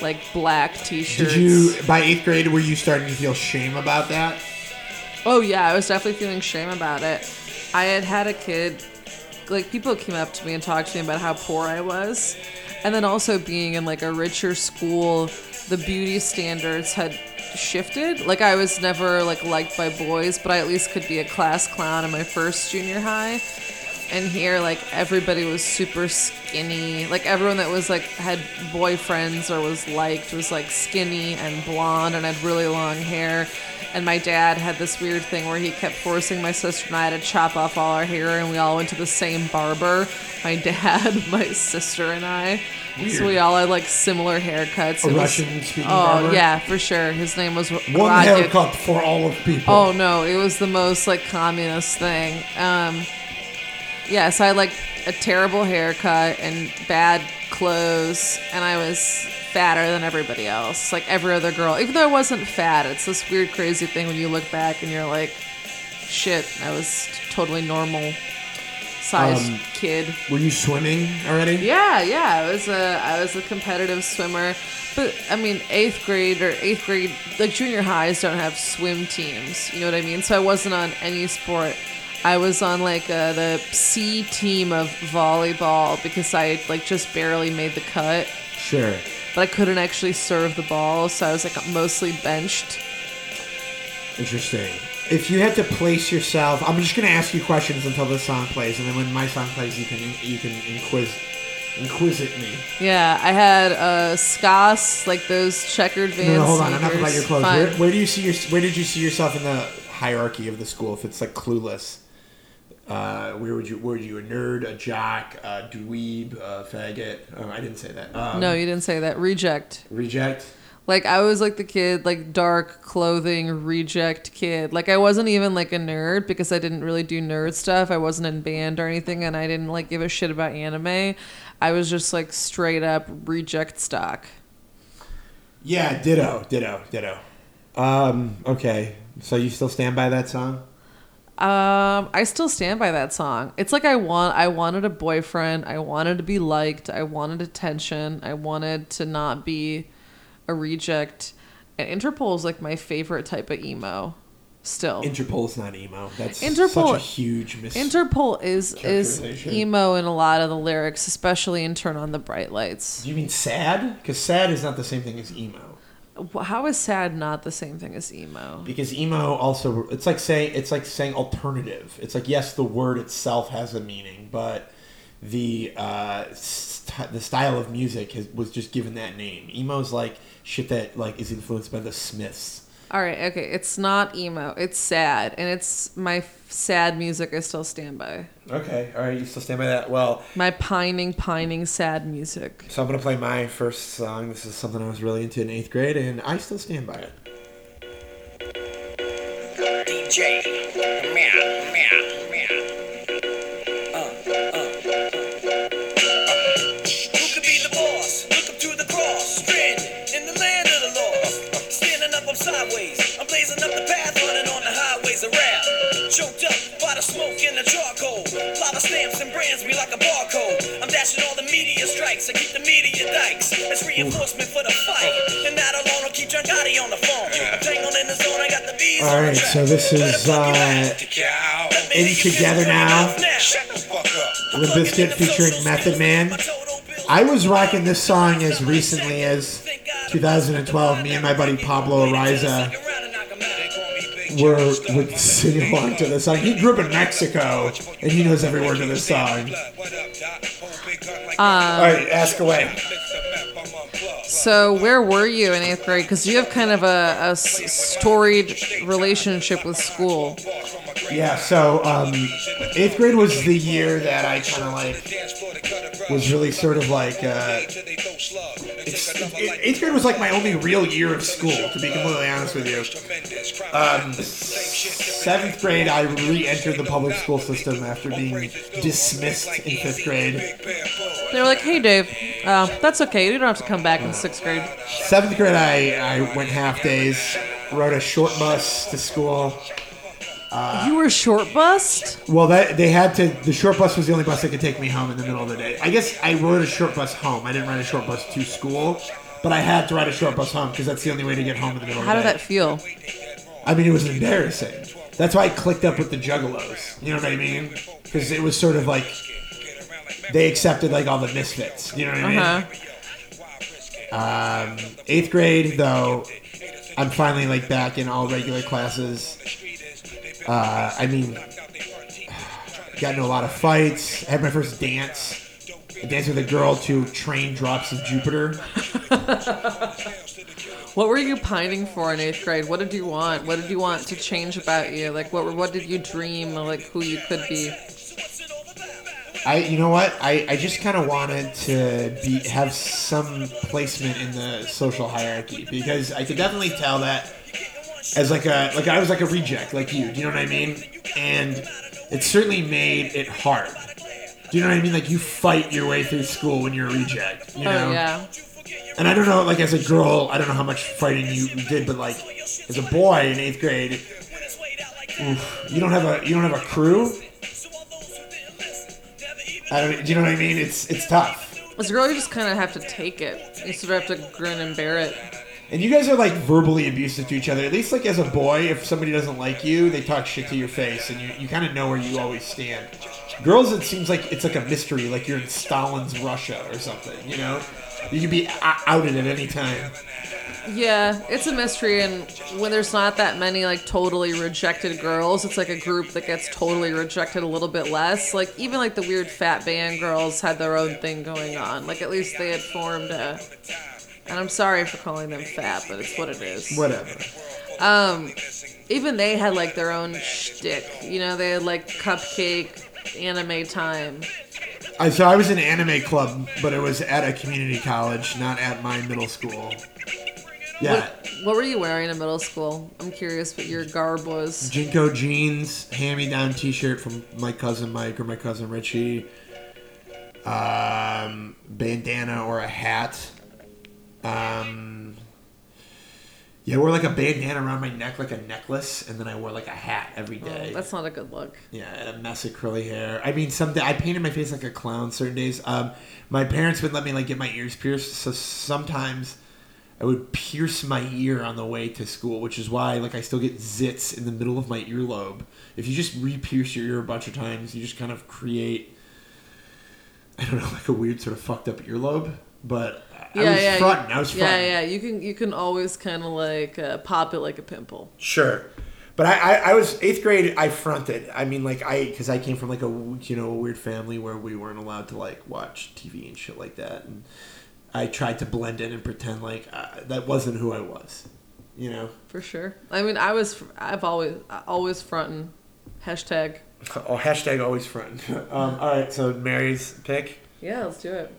like black t-shirts. Did you by eighth grade were you starting to feel shame about that? Oh yeah, I was definitely feeling shame about it. I had had a kid, like people came up to me and talked to me about how poor I was, and then also being in like a richer school, the beauty standards had shifted. Like I was never like liked by boys, but I at least could be a class clown in my first junior high. And here, like everybody was super skinny. Like everyone that was like had boyfriends or was liked was like skinny and blonde and had really long hair. And my dad had this weird thing where he kept forcing my sister and I to chop off all our hair, and we all went to the same barber. My <laughs> dad, my sister, and I. So we all had like similar haircuts. A Russian-speaking Oh barber? yeah, for sure. His name was One haircut for all of people. Oh no, it was the most like communist thing. Um, yeah, so I had like a terrible haircut and bad clothes, and I was fatter than everybody else, like every other girl. Even though I wasn't fat, it's this weird, crazy thing when you look back and you're like, shit, I was totally normal sized Um, kid. Were you swimming already? Yeah, yeah. I was a I was a competitive swimmer, but I mean eighth grade or eighth grade like junior highs don't have swim teams. You know what I mean? So I wasn't on any sport. I was on like uh, the C team of volleyball because I like just barely made the cut, Sure. but I couldn't actually serve the ball, so I was like mostly benched. Interesting. If you had to place yourself, I'm just gonna ask you questions until this song plays, and then when my song plays, you can you can inquis inquisit me. Yeah, I had uh, scots like those checkered Vans. No, no, hold on. Enough sneakers. about your clothes. Where, where do you see your Where did you see yourself in the hierarchy of the school? If it's like clueless, uh, where would you? Were you a nerd, a jock, a dweeb, a faggot? Oh, I didn't say that. Um, no, you didn't say that. Reject. Reject. Like I was like the kid, like dark clothing reject kid. Like I wasn't even like a nerd because I didn't really do nerd stuff. I wasn't in band or anything, and I didn't like give a shit about anime. I was just like straight up reject stock. Yeah, ditto, ditto, ditto. Um, okay, so you still stand by that song? Um, I still stand by that song. It's like I want I wanted a boyfriend. I wanted to be liked. I wanted attention. I wanted to not be a reject. And Interpol is like my favorite type of emo. Still. Interpol is not emo. That's Interpol such a huge mis. Interpol is is emo in a lot of the lyrics, especially in Turn on the Bright Lights. Do you mean sad? Because sad is not the same thing as emo. How is sad not the same thing as emo? because emo also it's like saying it's like saying alternative. It's like yes the word itself has a meaning but the uh st- the style of music has, was just given that name. Emo's like shit that like is influenced by the smiths All right, okay, it's not emo. It's sad, and it's my f- sad music. I still stand by okay all right you still stand by that well my pining, pining, sad music. so i'm gonna play my first song this is something i was really into in eighth grade and i still stand by it DJ. Meow, meow, meow. I'm up the path, running on the highways of rap. Choked up by the smoke and the charcoal. Lava stamps and brands me like a barcode. I'm dashing all the media strikes. I keep the media dikes. That's reinforcement for the fight. And that alone will keep John Gotti on the phone. I'm tangled in the zone. I got the bees all on right the track. so this is uh in together now Limp Bizkit featuring Method Man. I was rocking this song as recently as 2012. Me and my buddy Pablo Ariza were would sing along to this song. He grew up in Mexico and he knows every word to this song. All right, ask away. So, where were you in eighth grade? Because you have kind of a, a storied relationship with school. Yeah, so um, eighth grade was the year that I kind of like was really sort of like uh, it's, it- eighth grade was like my only real year of school, to be completely honest with you. Um, seventh grade, I re-entered the public school system after being dismissed in fifth grade. They were like, "Hey, Dave, uh, that's okay. You don't have to come back in sixth grade." Seventh grade, I, I went half days, rode a short bus to school. You were short bused. Well, that they had to. The short bus was the only bus that could take me home in the middle of the day. I guess I rode a short bus home. I didn't ride a short bus to school, but I had to ride a short bus home because that's the only way to get home in the middle How of did the that feel? I mean, it was embarrassing. That's why I clicked up with the Juggalos. You know what I mean? Because it was sort of like they accepted like all the misfits. You know what I mean? Uh-huh. Um, eighth grade, though, I'm finally like back in all regular classes. Uh, I mean, <sighs> got into a lot of fights. I had my first dance. I danced with a girl to Train Drops of Jupiter. <laughs> What were you pining for in eighth grade? What did you want? What did you want to change about you? Like, what what did you dream? Like, who you could be? I, you know what? I, I just kind of wanted to be have some placement in the social hierarchy because I could definitely tell that as like a like I was like a reject like you. Do you know what I mean? And it certainly made it hard. Do you know what I mean? Like you fight your way through school when you're a reject. You oh, know? Oh yeah. And I don't know, like as a girl, I don't know how much fighting you did, but like as a boy in eighth grade, oof, you don't have a you don't have a crew. I don't, do you know what I mean? It's it's tough. As a girl, you just kind of have to take it. You sort of have to grin and bear it. And you guys are like verbally abusive to each other. At least like as a boy, if somebody doesn't like you, they talk shit to your face, and you, you kind of know where you always stand. Girls, it seems like it's like a mystery, like you're in Stalin's Russia or something. You know, you can be outed at any time. Yeah, it's a mystery, and when there's not that many like totally rejected girls, it's like a group that gets totally rejected a little bit less. Like even like the weird fat band girls had their own thing going on. Like at least they had formed a. And I'm sorry for calling them fat, but it's what it is. Whatever. Um, even they had like their own shtick. You know, they had like cupcake anime time. I, so I was in an anime club, but it was at a community college, not at my middle school. Yeah, What, what were you wearing in middle school? I'm curious what your garb was. JNCO jeans, hand-me-down T-shirt from my cousin Mike or my cousin Richie, um, bandana or a hat. Um, yeah, I wore like a bandana around my neck, like a necklace, and then I wore like a hat every day. Oh, that's not a good look. Yeah, and a mess of curly hair. I mean, some day I painted my face like a clown. Certain days, um, my parents would let me like get my ears pierced. So sometimes I would pierce my ear on the way to school, which is why like I still get zits in the middle of my earlobe. If you just re-pierce your ear a bunch of times, you just kind of create, I don't know, <laughs> like a weird sort of fucked up earlobe. But I was yeah, fronting. I was yeah, fronting. yeah. You can you can always kind of like uh, pop it like a pimple. Sure. But I, I, I was eighth grade. I fronted. I mean, like I, because I came from like a you know a weird family where we weren't allowed to like watch TV and shit like that, and I tried to blend in and pretend like uh, that wasn't who I was. You know. For sure. I mean, I was I've always always fronting. Hashtag. <laughs> Oh, hashtag always front. <laughs> um, all right, so Mary's pick. Yeah, let's do it.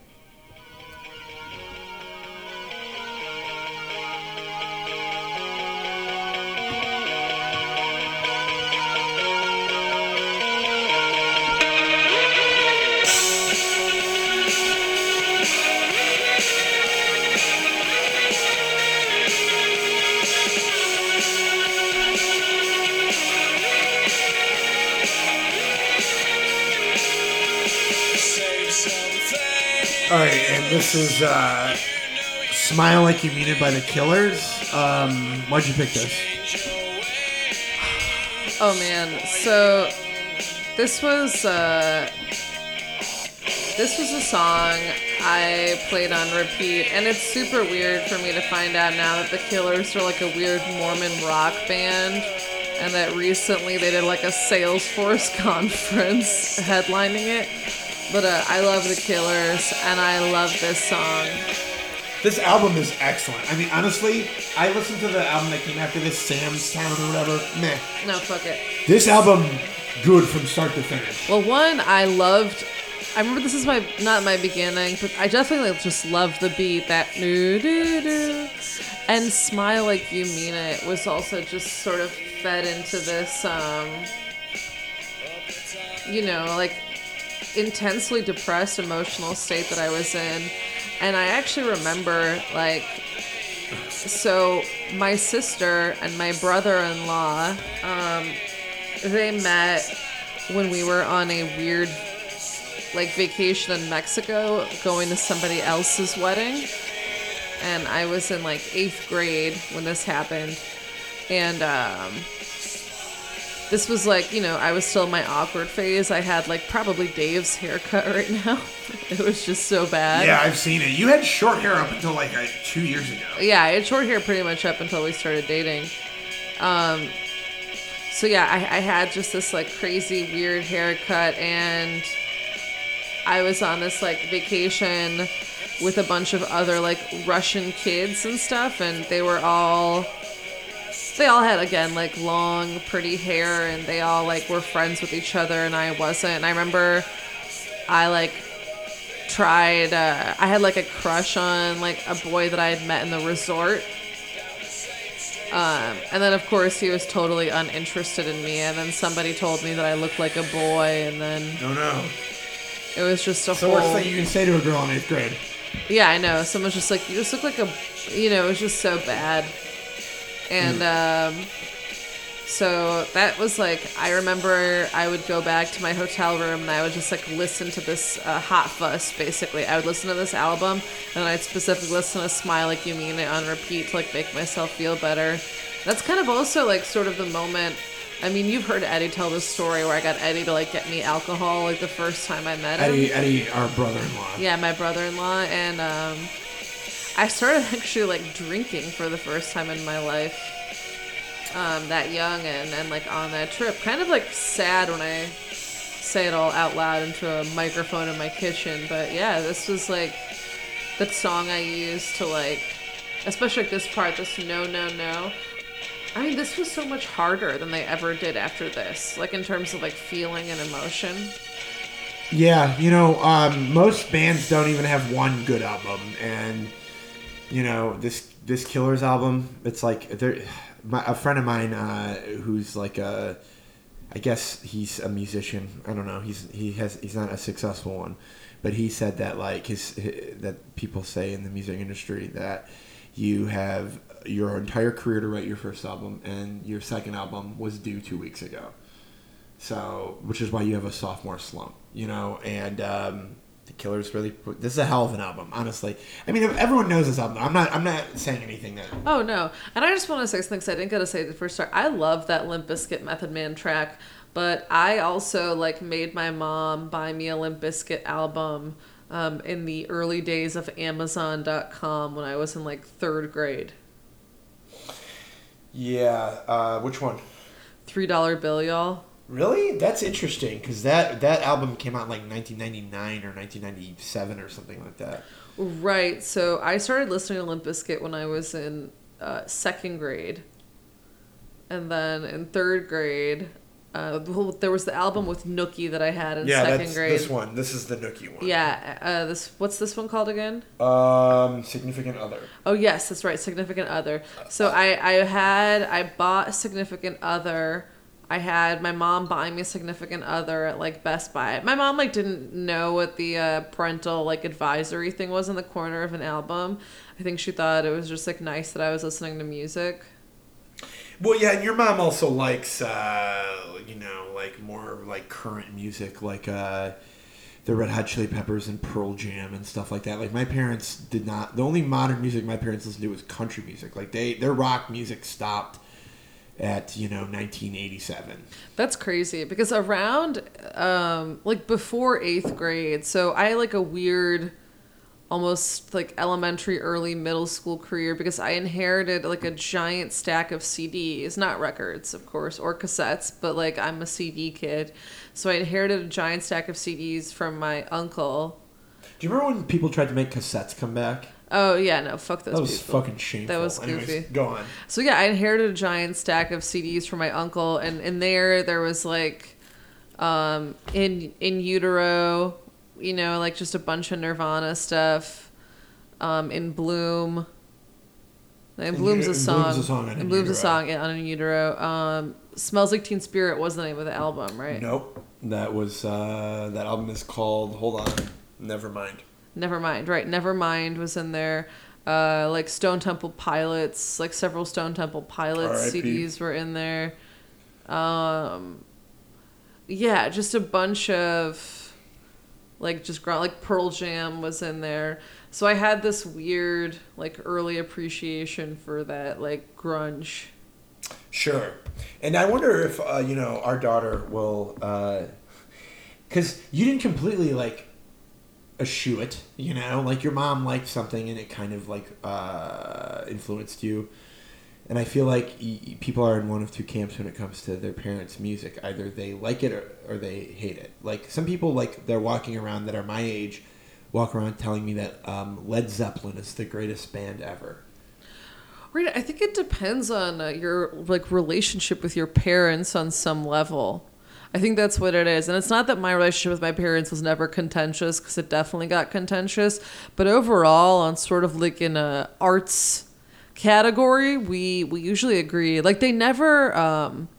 This is uh, "Smile Like You Mean It" by the Killers. Um, why'd you pick this? Oh man, so this was uh this was a song I played on repeat and it's super weird for me to find out now that the Killers are like a weird Mormon rock band and that recently they did like a Salesforce <laughs> conference headlining it. But uh, I love the Killers and I love this song. This album is excellent. I mean, honestly, I listened to the album that came after this, Sam's Town or whatever. Meh. No, fuck it. This album, good from start to finish. Well, one I loved. I remember this is my not my beginning, but I definitely just loved the beat that doo doo doo, and smile like you mean it was also just sort of fed into this, um, you know, like intensely depressed emotional state that I was in, and I actually remember like so my sister and my brother-in-law um, they met when we were on a weird like vacation in mexico going to somebody else's wedding. And i was in like eighth grade when this happened. And um, this was like you know i was still in my awkward phase i had like probably dave's haircut right <laughs> now it was just so bad Yeah, I've seen it. You had short hair up until like uh, two years ago. yeah, I had short hair pretty much up until we started dating. Um, so yeah, I, I had just this like crazy weird haircut, and I was on this like vacation with a bunch of other like Russian kids and stuff, and they were all they all had again like long pretty hair and they all like were friends with each other and I wasn't. And I remember I like tried uh, I had like a crush on like a boy that I had met in the resort. Um, and then of course he was totally uninterested in me and then somebody told me that I looked like a boy and then No, no. it was just a It's the whole worst thing you can say to a girl in eighth grade. yeah, I know. Someone's just like, you just look like a, you know, it was just so bad. And um, so that was like, I remember I would go back to my hotel room and I would just like listen to this uh, Hot Fuss, basically. I would listen to this album and I'd specifically listen to Smile Like You Mean It on repeat to like make myself feel better. That's kind of also like sort of the moment. I mean, you've heard Eddie tell this story where I got Eddie to like get me alcohol like the first time I met him. Eddie, Eddie, our brother-in-law. Yeah, my brother-in-law, and um, I started actually like drinking for the first time in my life. Um, that young and and like on that trip, kind of like sad when I say it all out loud into a microphone in my kitchen. But yeah, this was like the song I used to like, especially like this part, this no no no. I mean, this was so much harder than they ever did after this, like in terms of like feeling and emotion. Yeah, you know, um, most bands don't even have one good album, and you know this this Killers album. It's like there, my, a friend of mine uh, who's like a, I guess he's a musician. I don't know. He's he has he's not a successful one, but he said that like his, that people say in the music industry that you have your entire career to write your first album, and your second album was due two weeks ago. So, which is why you have a sophomore slump, you know, and um, the Killers really. This is a hell of an album, honestly. I mean, everyone knows this album. I'm not. I'm not saying anything that. Oh no! And I just want to say something 'cause I didn't get to say it the first start. I love that Limp Bizkit Method Man track, but I also like made my mom buy me a Limp Bizkit album um, in the early days of Amazon.com when I was in like third grade. Yeah. Uh, which one? Three dollar bill, y'all. Really? That's interesting because that that album came out in like 1999 or 1997 or something like that. Right. So I started listening to Limp Bizkit when I was in uh, second grade, and then in third grade, uh, well, there was the album with Nookie that I had in yeah, second that's grade. this one. This is the Nookie one. Yeah. Uh, this what's this one called again? Um, significant other. Oh yes, that's right, significant other. So I I had I bought significant other. I had my mom buying me a significant other at like Best Buy. My mom like didn't know what the uh, parental like advisory thing was in the corner of an album. I think she thought it was just like nice that I was listening to music. Well, yeah, and your mom also likes, uh, you know, like more like current music, like uh, the Red Hot Chili Peppers and Pearl Jam and stuff like that. Like my parents did not. The only modern music my parents listened to was country music. Like they, their rock music stopped at you know 1987. That's crazy because around um like before 8th grade, so I had like a weird almost like elementary early middle school career because I inherited like a giant stack of CDs, not records, of course, or cassettes, but like I'm a CD kid. So I inherited a giant stack of CDs from my uncle. Do you remember when people tried to make cassettes come back? Oh yeah, no, fuck those That was people. fucking shameful. That was Anyways, goofy. go on. So yeah, I inherited a giant stack of CDs from my uncle, and in there there was like, um, in in utero, you know, like just a bunch of Nirvana stuff, um, in Bloom. And In Bloom's a song. Bloom's a song on And In Bloom's a song on in utero. Um, Smells like Teen Spirit was the name of the album, right? Nope. That was uh, that album is called. Hold on. Never mind. Nevermind, right? Nevermind was in there. Uh, like Stone Temple Pilots, like several Stone Temple Pilots CDs were in there. Um, yeah, just a bunch of like just gr- like Pearl Jam was in there. So I had this weird like early appreciation for that like grunge. Sure. And I wonder if uh, you know our daughter will, because you didn't completely like eschew it. You know, like your mom liked something and it kind of like uh, influenced you. And I feel like people are in one of two camps when it comes to their parents' music. Either they like it or, or they hate it. Like some people, like they're walking around that are my age, walk around telling me that um, Led Zeppelin is the greatest band ever. Right, I think it depends on uh, your like relationship with your parents on some level. I think that's what it is, and it's not that my relationship with my parents was never contentious because it definitely got contentious, but overall, on sort of like in a arts category, we we usually agree. Like they never, um,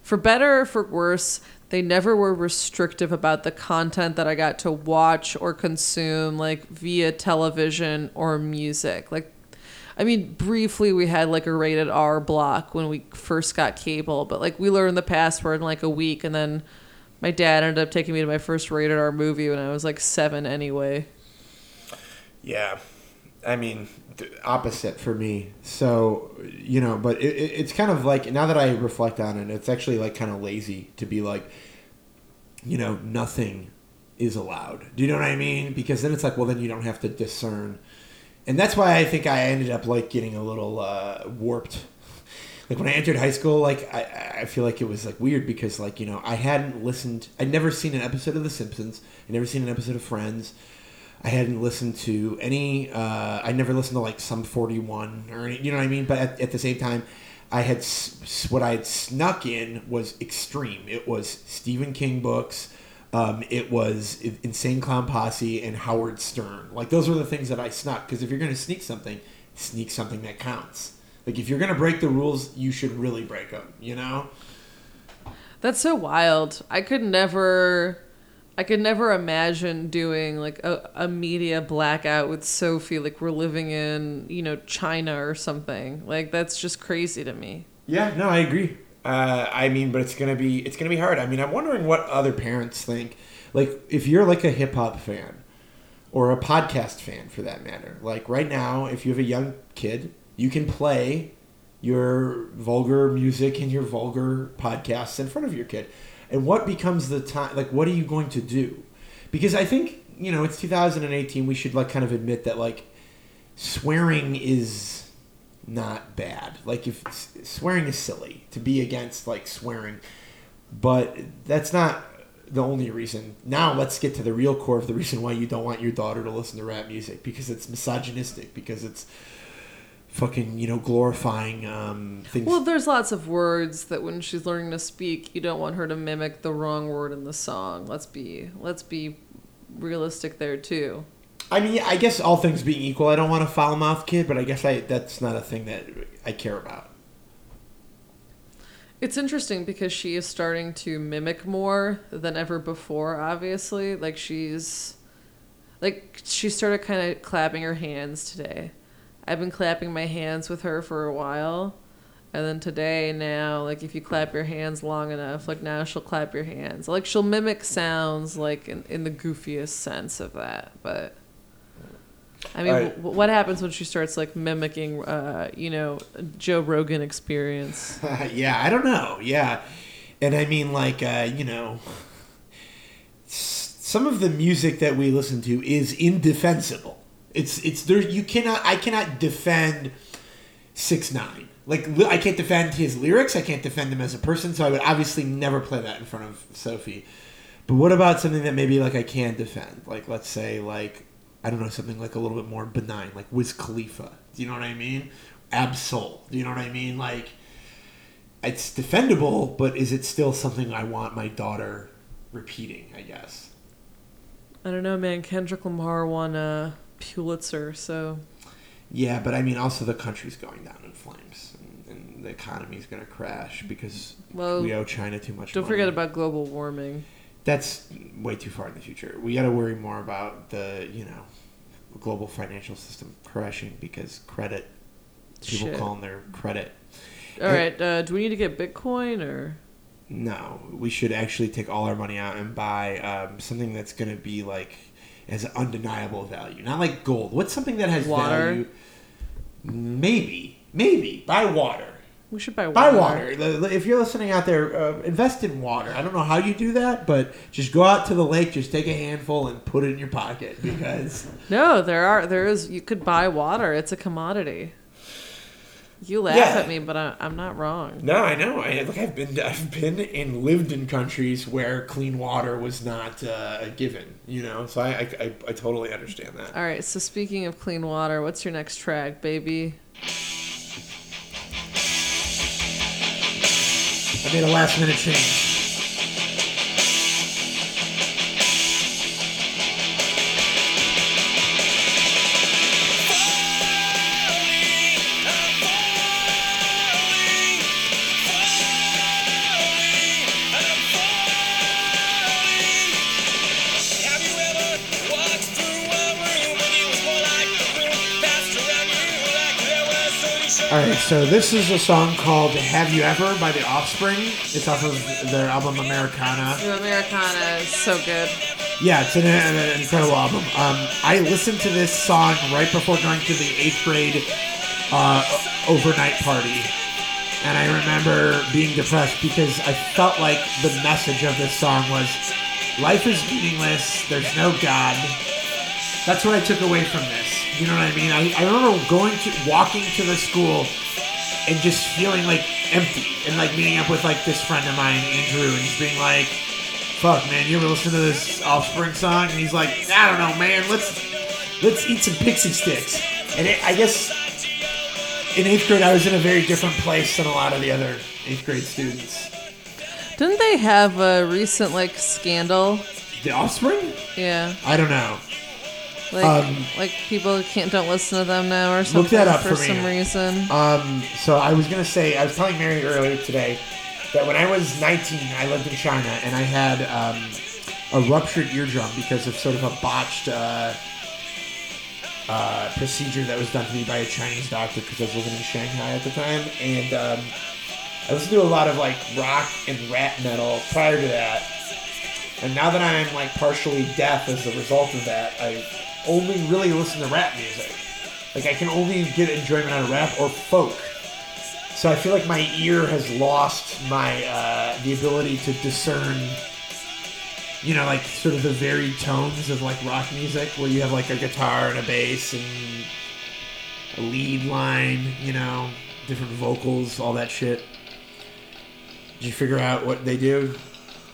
for better or for worse, they never were restrictive about the content that I got to watch or consume, like via television or music. Like I mean, briefly we had like a rated R block when we first got cable, but like we learned the password in like a week, and then my dad ended up taking me to my first rated R movie when I was like seven anyway. Yeah, I mean, th- opposite for me. So you know, but it, it, it's kind of like now that I reflect on it, it's actually like kind of lazy to be like, you know, nothing is allowed. Do you know what I mean? Because then it's like, well, then you don't have to discern, and that's why I think I ended up like getting a little uh, warped. Like when I entered high school, like I, I feel like it was like weird because like you know I hadn't listened, I'd never seen an episode of The Simpsons, I'd never seen an episode of Friends. I hadn't listened to any. Uh, I never listened to like Sum 41 or any, you know what I mean. But at, at the same time, I had what I had snuck in was extreme. It was Stephen King books. Um, it was Insane Clown Posse and Howard Stern. Like those were the things that I snuck because if you're gonna sneak something, sneak something that counts. Like if you're gonna break the rules, you should really break them. You know. That's so wild. I could never I could never imagine doing like a, a media blackout with Sophie like we're living in, you know, China or something. Like that's just crazy to me. Yeah, no, I agree. Uh, I mean, but it's gonna be it's gonna be hard. I mean, I'm wondering what other parents think. Like, if you're like a hip hop fan, or a podcast fan for that matter. Like right now, if you have a young kid, you can play your vulgar music and your vulgar podcasts in front of your kid. And what becomes the time? Like, what are you going to do? Because I think you know it's 2018. We should like kind of admit that like swearing is not bad. Like if swearing is silly to be against like swearing, but that's not the only reason. Now let's get to the real core of the reason why you don't want your daughter to listen to rap music because it's misogynistic because it's fucking you know glorifying um, things. Well, there's lots of words that when she's learning to speak, you don't want her to mimic the wrong word in the song. Let's be let's be realistic there too. I mean, I guess all things being equal, I don't want a foul mouth kid, but I guess I that's not a thing that I care about. It's interesting because she is starting to mimic more than ever before, obviously. Like she's like she started kind of clapping her hands today. I've been clapping my hands with her for a while. And then today now, like if you clap your hands long enough, like now she'll clap your hands. Like she'll mimic sounds like in, in the goofiest sense of that. But I mean, Alright. w- what happens when she starts like mimicking, uh, you know, Joe Rogan experience? <laughs> yeah, I don't know. Yeah, and I mean, like, uh, you know, some of the music that we listen to is indefensible. It's it's there. You cannot. I cannot defend 6ix9ine. Like li- I can't defend his lyrics. I can't defend him as a person. So I would obviously never play that in front of Sophie. But what about something that maybe like I can defend? Like let's say like I don't know something like a little bit more benign, like Wiz Khalifa. Do you know what I mean? Absol. Do you know what I mean? Like it's defendable, but is it still something I want my daughter repeating? I guess. I don't know, man. Kendrick Lamar won a Pulitzer, so Yeah, but I mean, also the country's going down in flames, and, and the economy's going to crash because well, we owe China too much. Don't money. forget about global warming. That's way too far in the future. We got to worry more about the you know global financial system crashing because credit. People Shit. calling their credit. All right, uh, do we need to get Bitcoin or? No, we should actually take all our money out and buy um, something that's going to be like has undeniable value, not like gold. What's something that has Water? value? Maybe, maybe buy water. We should buy water. Buy water. If you're listening out there, uh, invest in water. I don't know how you do that, but just go out to the lake, just take a handful and put it in your pocket because <laughs> No, there are there is you could buy water. It's a commodity. You laugh Yeah. at me, but I, I'm not wrong. No, I know. I look. I've been. I've been and lived in countries where clean water was not uh, a given. You know, so I, I, I, I totally understand that. All right. So speaking of clean water, what's your next track, baby? I made a last minute change. So this is a song called "Have You Ever" by The Offspring. It's off of their album Americana. Americana is so good. Yeah, it's an, an incredible album. Um, I listened to this song right before going to the eighth grade uh, overnight party, and I remember being depressed because I felt like the message of this song was, "Life is meaningless. There's no God." That's what I took away from this. You know what I mean? I, I remember going to walking to the school and just feeling like empty and like meeting up with like this friend of mine, Andrew, and just being like, "Fuck, man, you ever listen to this Offspring song?" And he's like, "I don't know, man. Let's let's eat some Pixy Stix." And it, I guess in eighth grade, I was in a very different place than a lot of the other eighth grade students. Didn't they have a recent like scandal? The Offspring? Yeah. I don't know. Like Um, like people can't don't listen to them now or something Look that up for, for, me. some reason. Um, so I was gonna say, I was telling Mary earlier today that when I was 19, I lived in China and I had um, a ruptured eardrum because of sort of a botched uh, uh, procedure that was done to me by a Chinese doctor because I was living in Shanghai at the time, and um, I listened to a lot of like rock and rap metal prior to that. And now that I'm like partially deaf as a result of that, I only really listen to rap music. Like I can only get enjoyment out of rap or folk. So I feel like my ear has lost my uh, the ability to discern you know, like sort of the varied tones of like rock music, where you have like a guitar and a bass and a lead line, you know, different vocals, all that shit. Did you figure out what they do?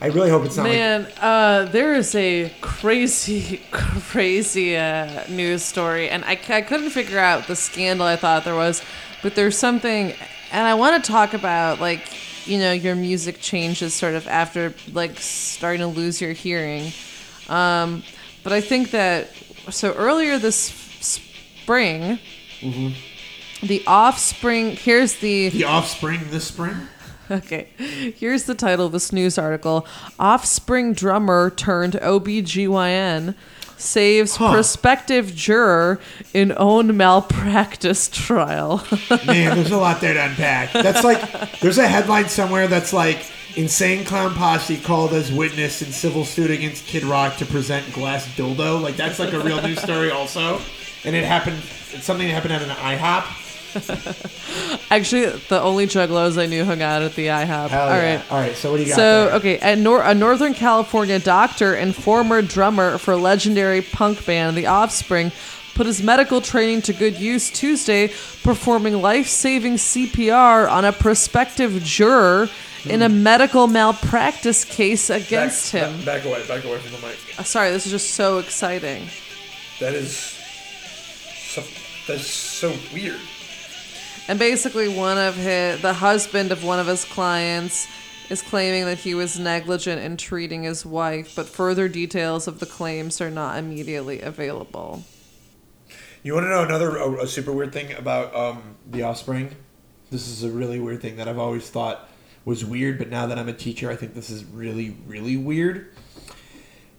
I really hope it's not like Man, uh, there is a crazy, <laughs> crazy uh, news story, and I, I couldn't figure out the scandal I thought there was, but there's something, and I want to talk about like you know your music changes sort of after like starting to lose your hearing, um, but I think that so earlier this spring, the Offspring. Here's the the Offspring this spring. <laughs> Okay, here's the title of this news article Offspring drummer turned OBGYN saves prospective juror in own malpractice trial. <laughs> Man, there's a lot there to unpack. That's like there's a headline somewhere that's like insane clown posse called as witness in civil suit against Kid Rock to present glass dildo. Like that's like a real news story also, and it happened. It's something that happened at an IHOP. <laughs> Actually, the only juggalos I knew hung out at the IHOP. Hell All yeah. right. All right. So what do you got? So, there? okay, a, Nor- a Northern California doctor and former drummer for legendary punk band The Offspring put his medical training to good use Tuesday, performing life saving CPR on a prospective juror in a medical malpractice case against back, him. Back, back away. Back away from the mic. Uh, Sorry, this is just so exciting. That is. So, that's so weird. And basically, one of his, the husband of one of his clients, is claiming that he was negligent in treating his wife, but further details of the claims are not immediately available. You want to know another a, a super weird thing about um, the Offspring? This is a really weird thing that I've always thought was weird, but now that I'm a teacher, I think this is really, really weird.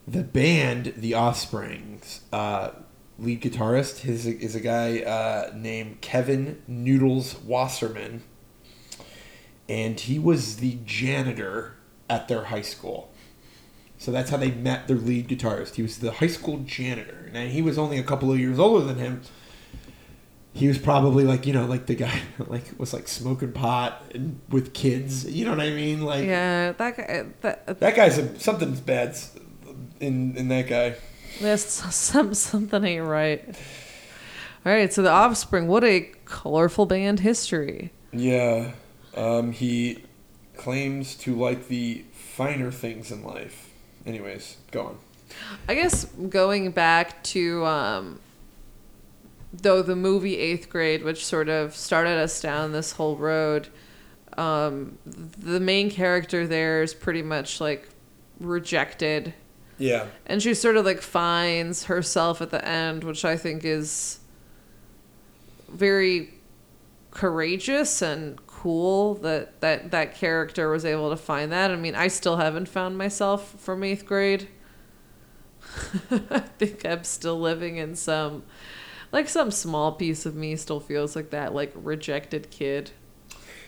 The band, The Offspring's uh, lead guitarist, his is a guy uh, named Kevin Noodles Wasserman, and he was the janitor at their high school. So that's how they met their lead guitarist. He was the high school janitor. And he was only a couple of years older than him. He was probably like, you know, like the guy <laughs> like was like smoking pot and with kids. You know what I mean? Like Yeah, that guy. That, that guy's a, something's bad in in that guy. There's <laughs> some something ain't right. All right, so the Offspring. What a colorful band history. Yeah. Um, he claims to like the finer things in life. Anyways, go on. I guess going back to um, though the movie Eighth Grade, which sort of started us down this whole road. Um, the main character there is pretty much like rejected, Yeah. and she sort of like finds herself at the end, which I think is very courageous and cool that that that character was able to find that. I mean, I still haven't found myself from eighth grade. <laughs> I think I'm still living in some, like some small piece of me still feels like that, like rejected kid.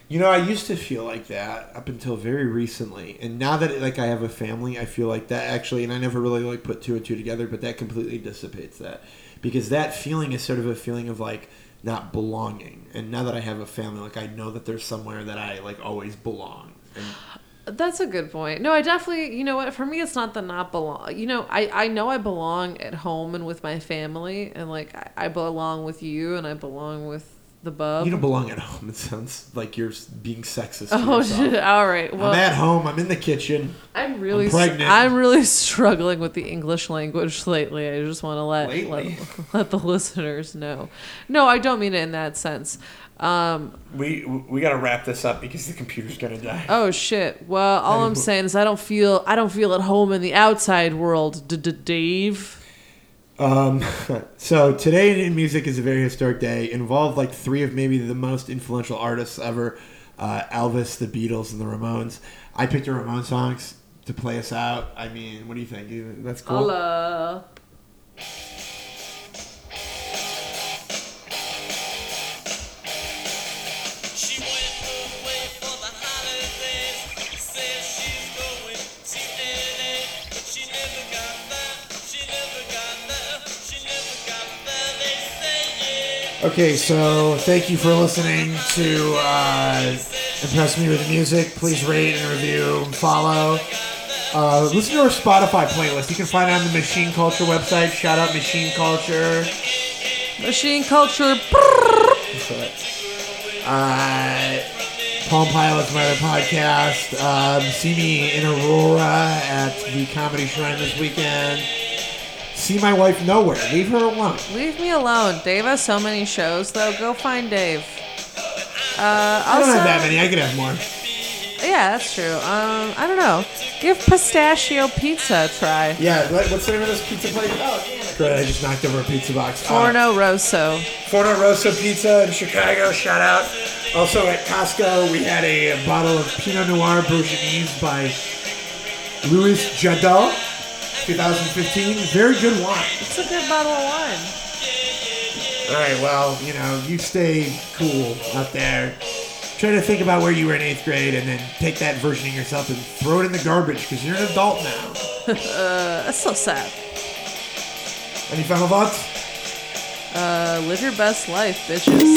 You know, I used to feel like that up until very recently, and now that like I have a family, I feel like that actually, and I never really like put two and two together, but that completely dissipates that because that feeling is sort of a feeling of like not belonging, and now that I have a family, like I know that there's somewhere that I like always belong. And That's a good point. No, I definitely, you know what, for me, it's not the not belong. You know, I, I know I belong at home and with my family, and like I, I belong with you and I belong with the bub. you don't belong at home. It sounds like you're being sexist. <laughs> Oh, shit. All right. Well, I'm at home. I'm in the kitchen. I'm really, I'm pregnant. I'm really struggling with the English language <laughs> lately. I just want to let let, <laughs> let the listeners know. No, I don't mean it in that sense. Um, We we got to wrap this up because the computer's gonna die. oh shit. Well, all I'm saying is I don't feel I don't feel at home in the outside world. D- D- Dave. Um, <laughs> so today in music is a very historic day. Involved like three of maybe the most influential artists ever: uh, Elvis, the Beatles, and the Ramones. I picked the Ramones songs to play us out. I mean, what do you think? That's cool. Holla. Okay, so thank you for listening to uh, Impress Me with Music. Please rate and review and follow. Uh, listen to our Spotify playlist. You can find it on the Machine Culture website. Shout out Machine Culture. Machine culture. Uh, Palm Pilot's my other podcast. Um, see me in Aurora at the Comedy Shrine this weekend. See my wife nowhere. Leave her alone. Leave me alone. Dave has so many shows, though. Go find Dave. Uh, I don't have that many. I could have more. Yeah, that's true. Um, I don't know. Give pistachio pizza a try. Yeah, what, what's the name of this pizza place? Oh, damn Great, I just knocked over a pizza box. Uh, Forno Rosso. Forno Rosso Pizza in Chicago. Shout out. Also at Costco, we had a, bottle of Pinot Noir Bourgeois by Louis Jadot, 2015. Very good wine. It's a good bottle of wine. All right, well, you know, you stay cool out there. Try to think about where you were in eighth grade and then take that version of yourself and throw it in the garbage because you're an adult now. <laughs> uh, that's so sad. Any final thoughts? Uh, live your best life, bitches.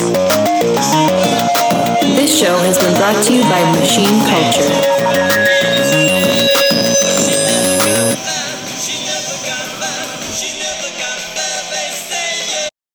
This show has been brought to you by Machine Culture.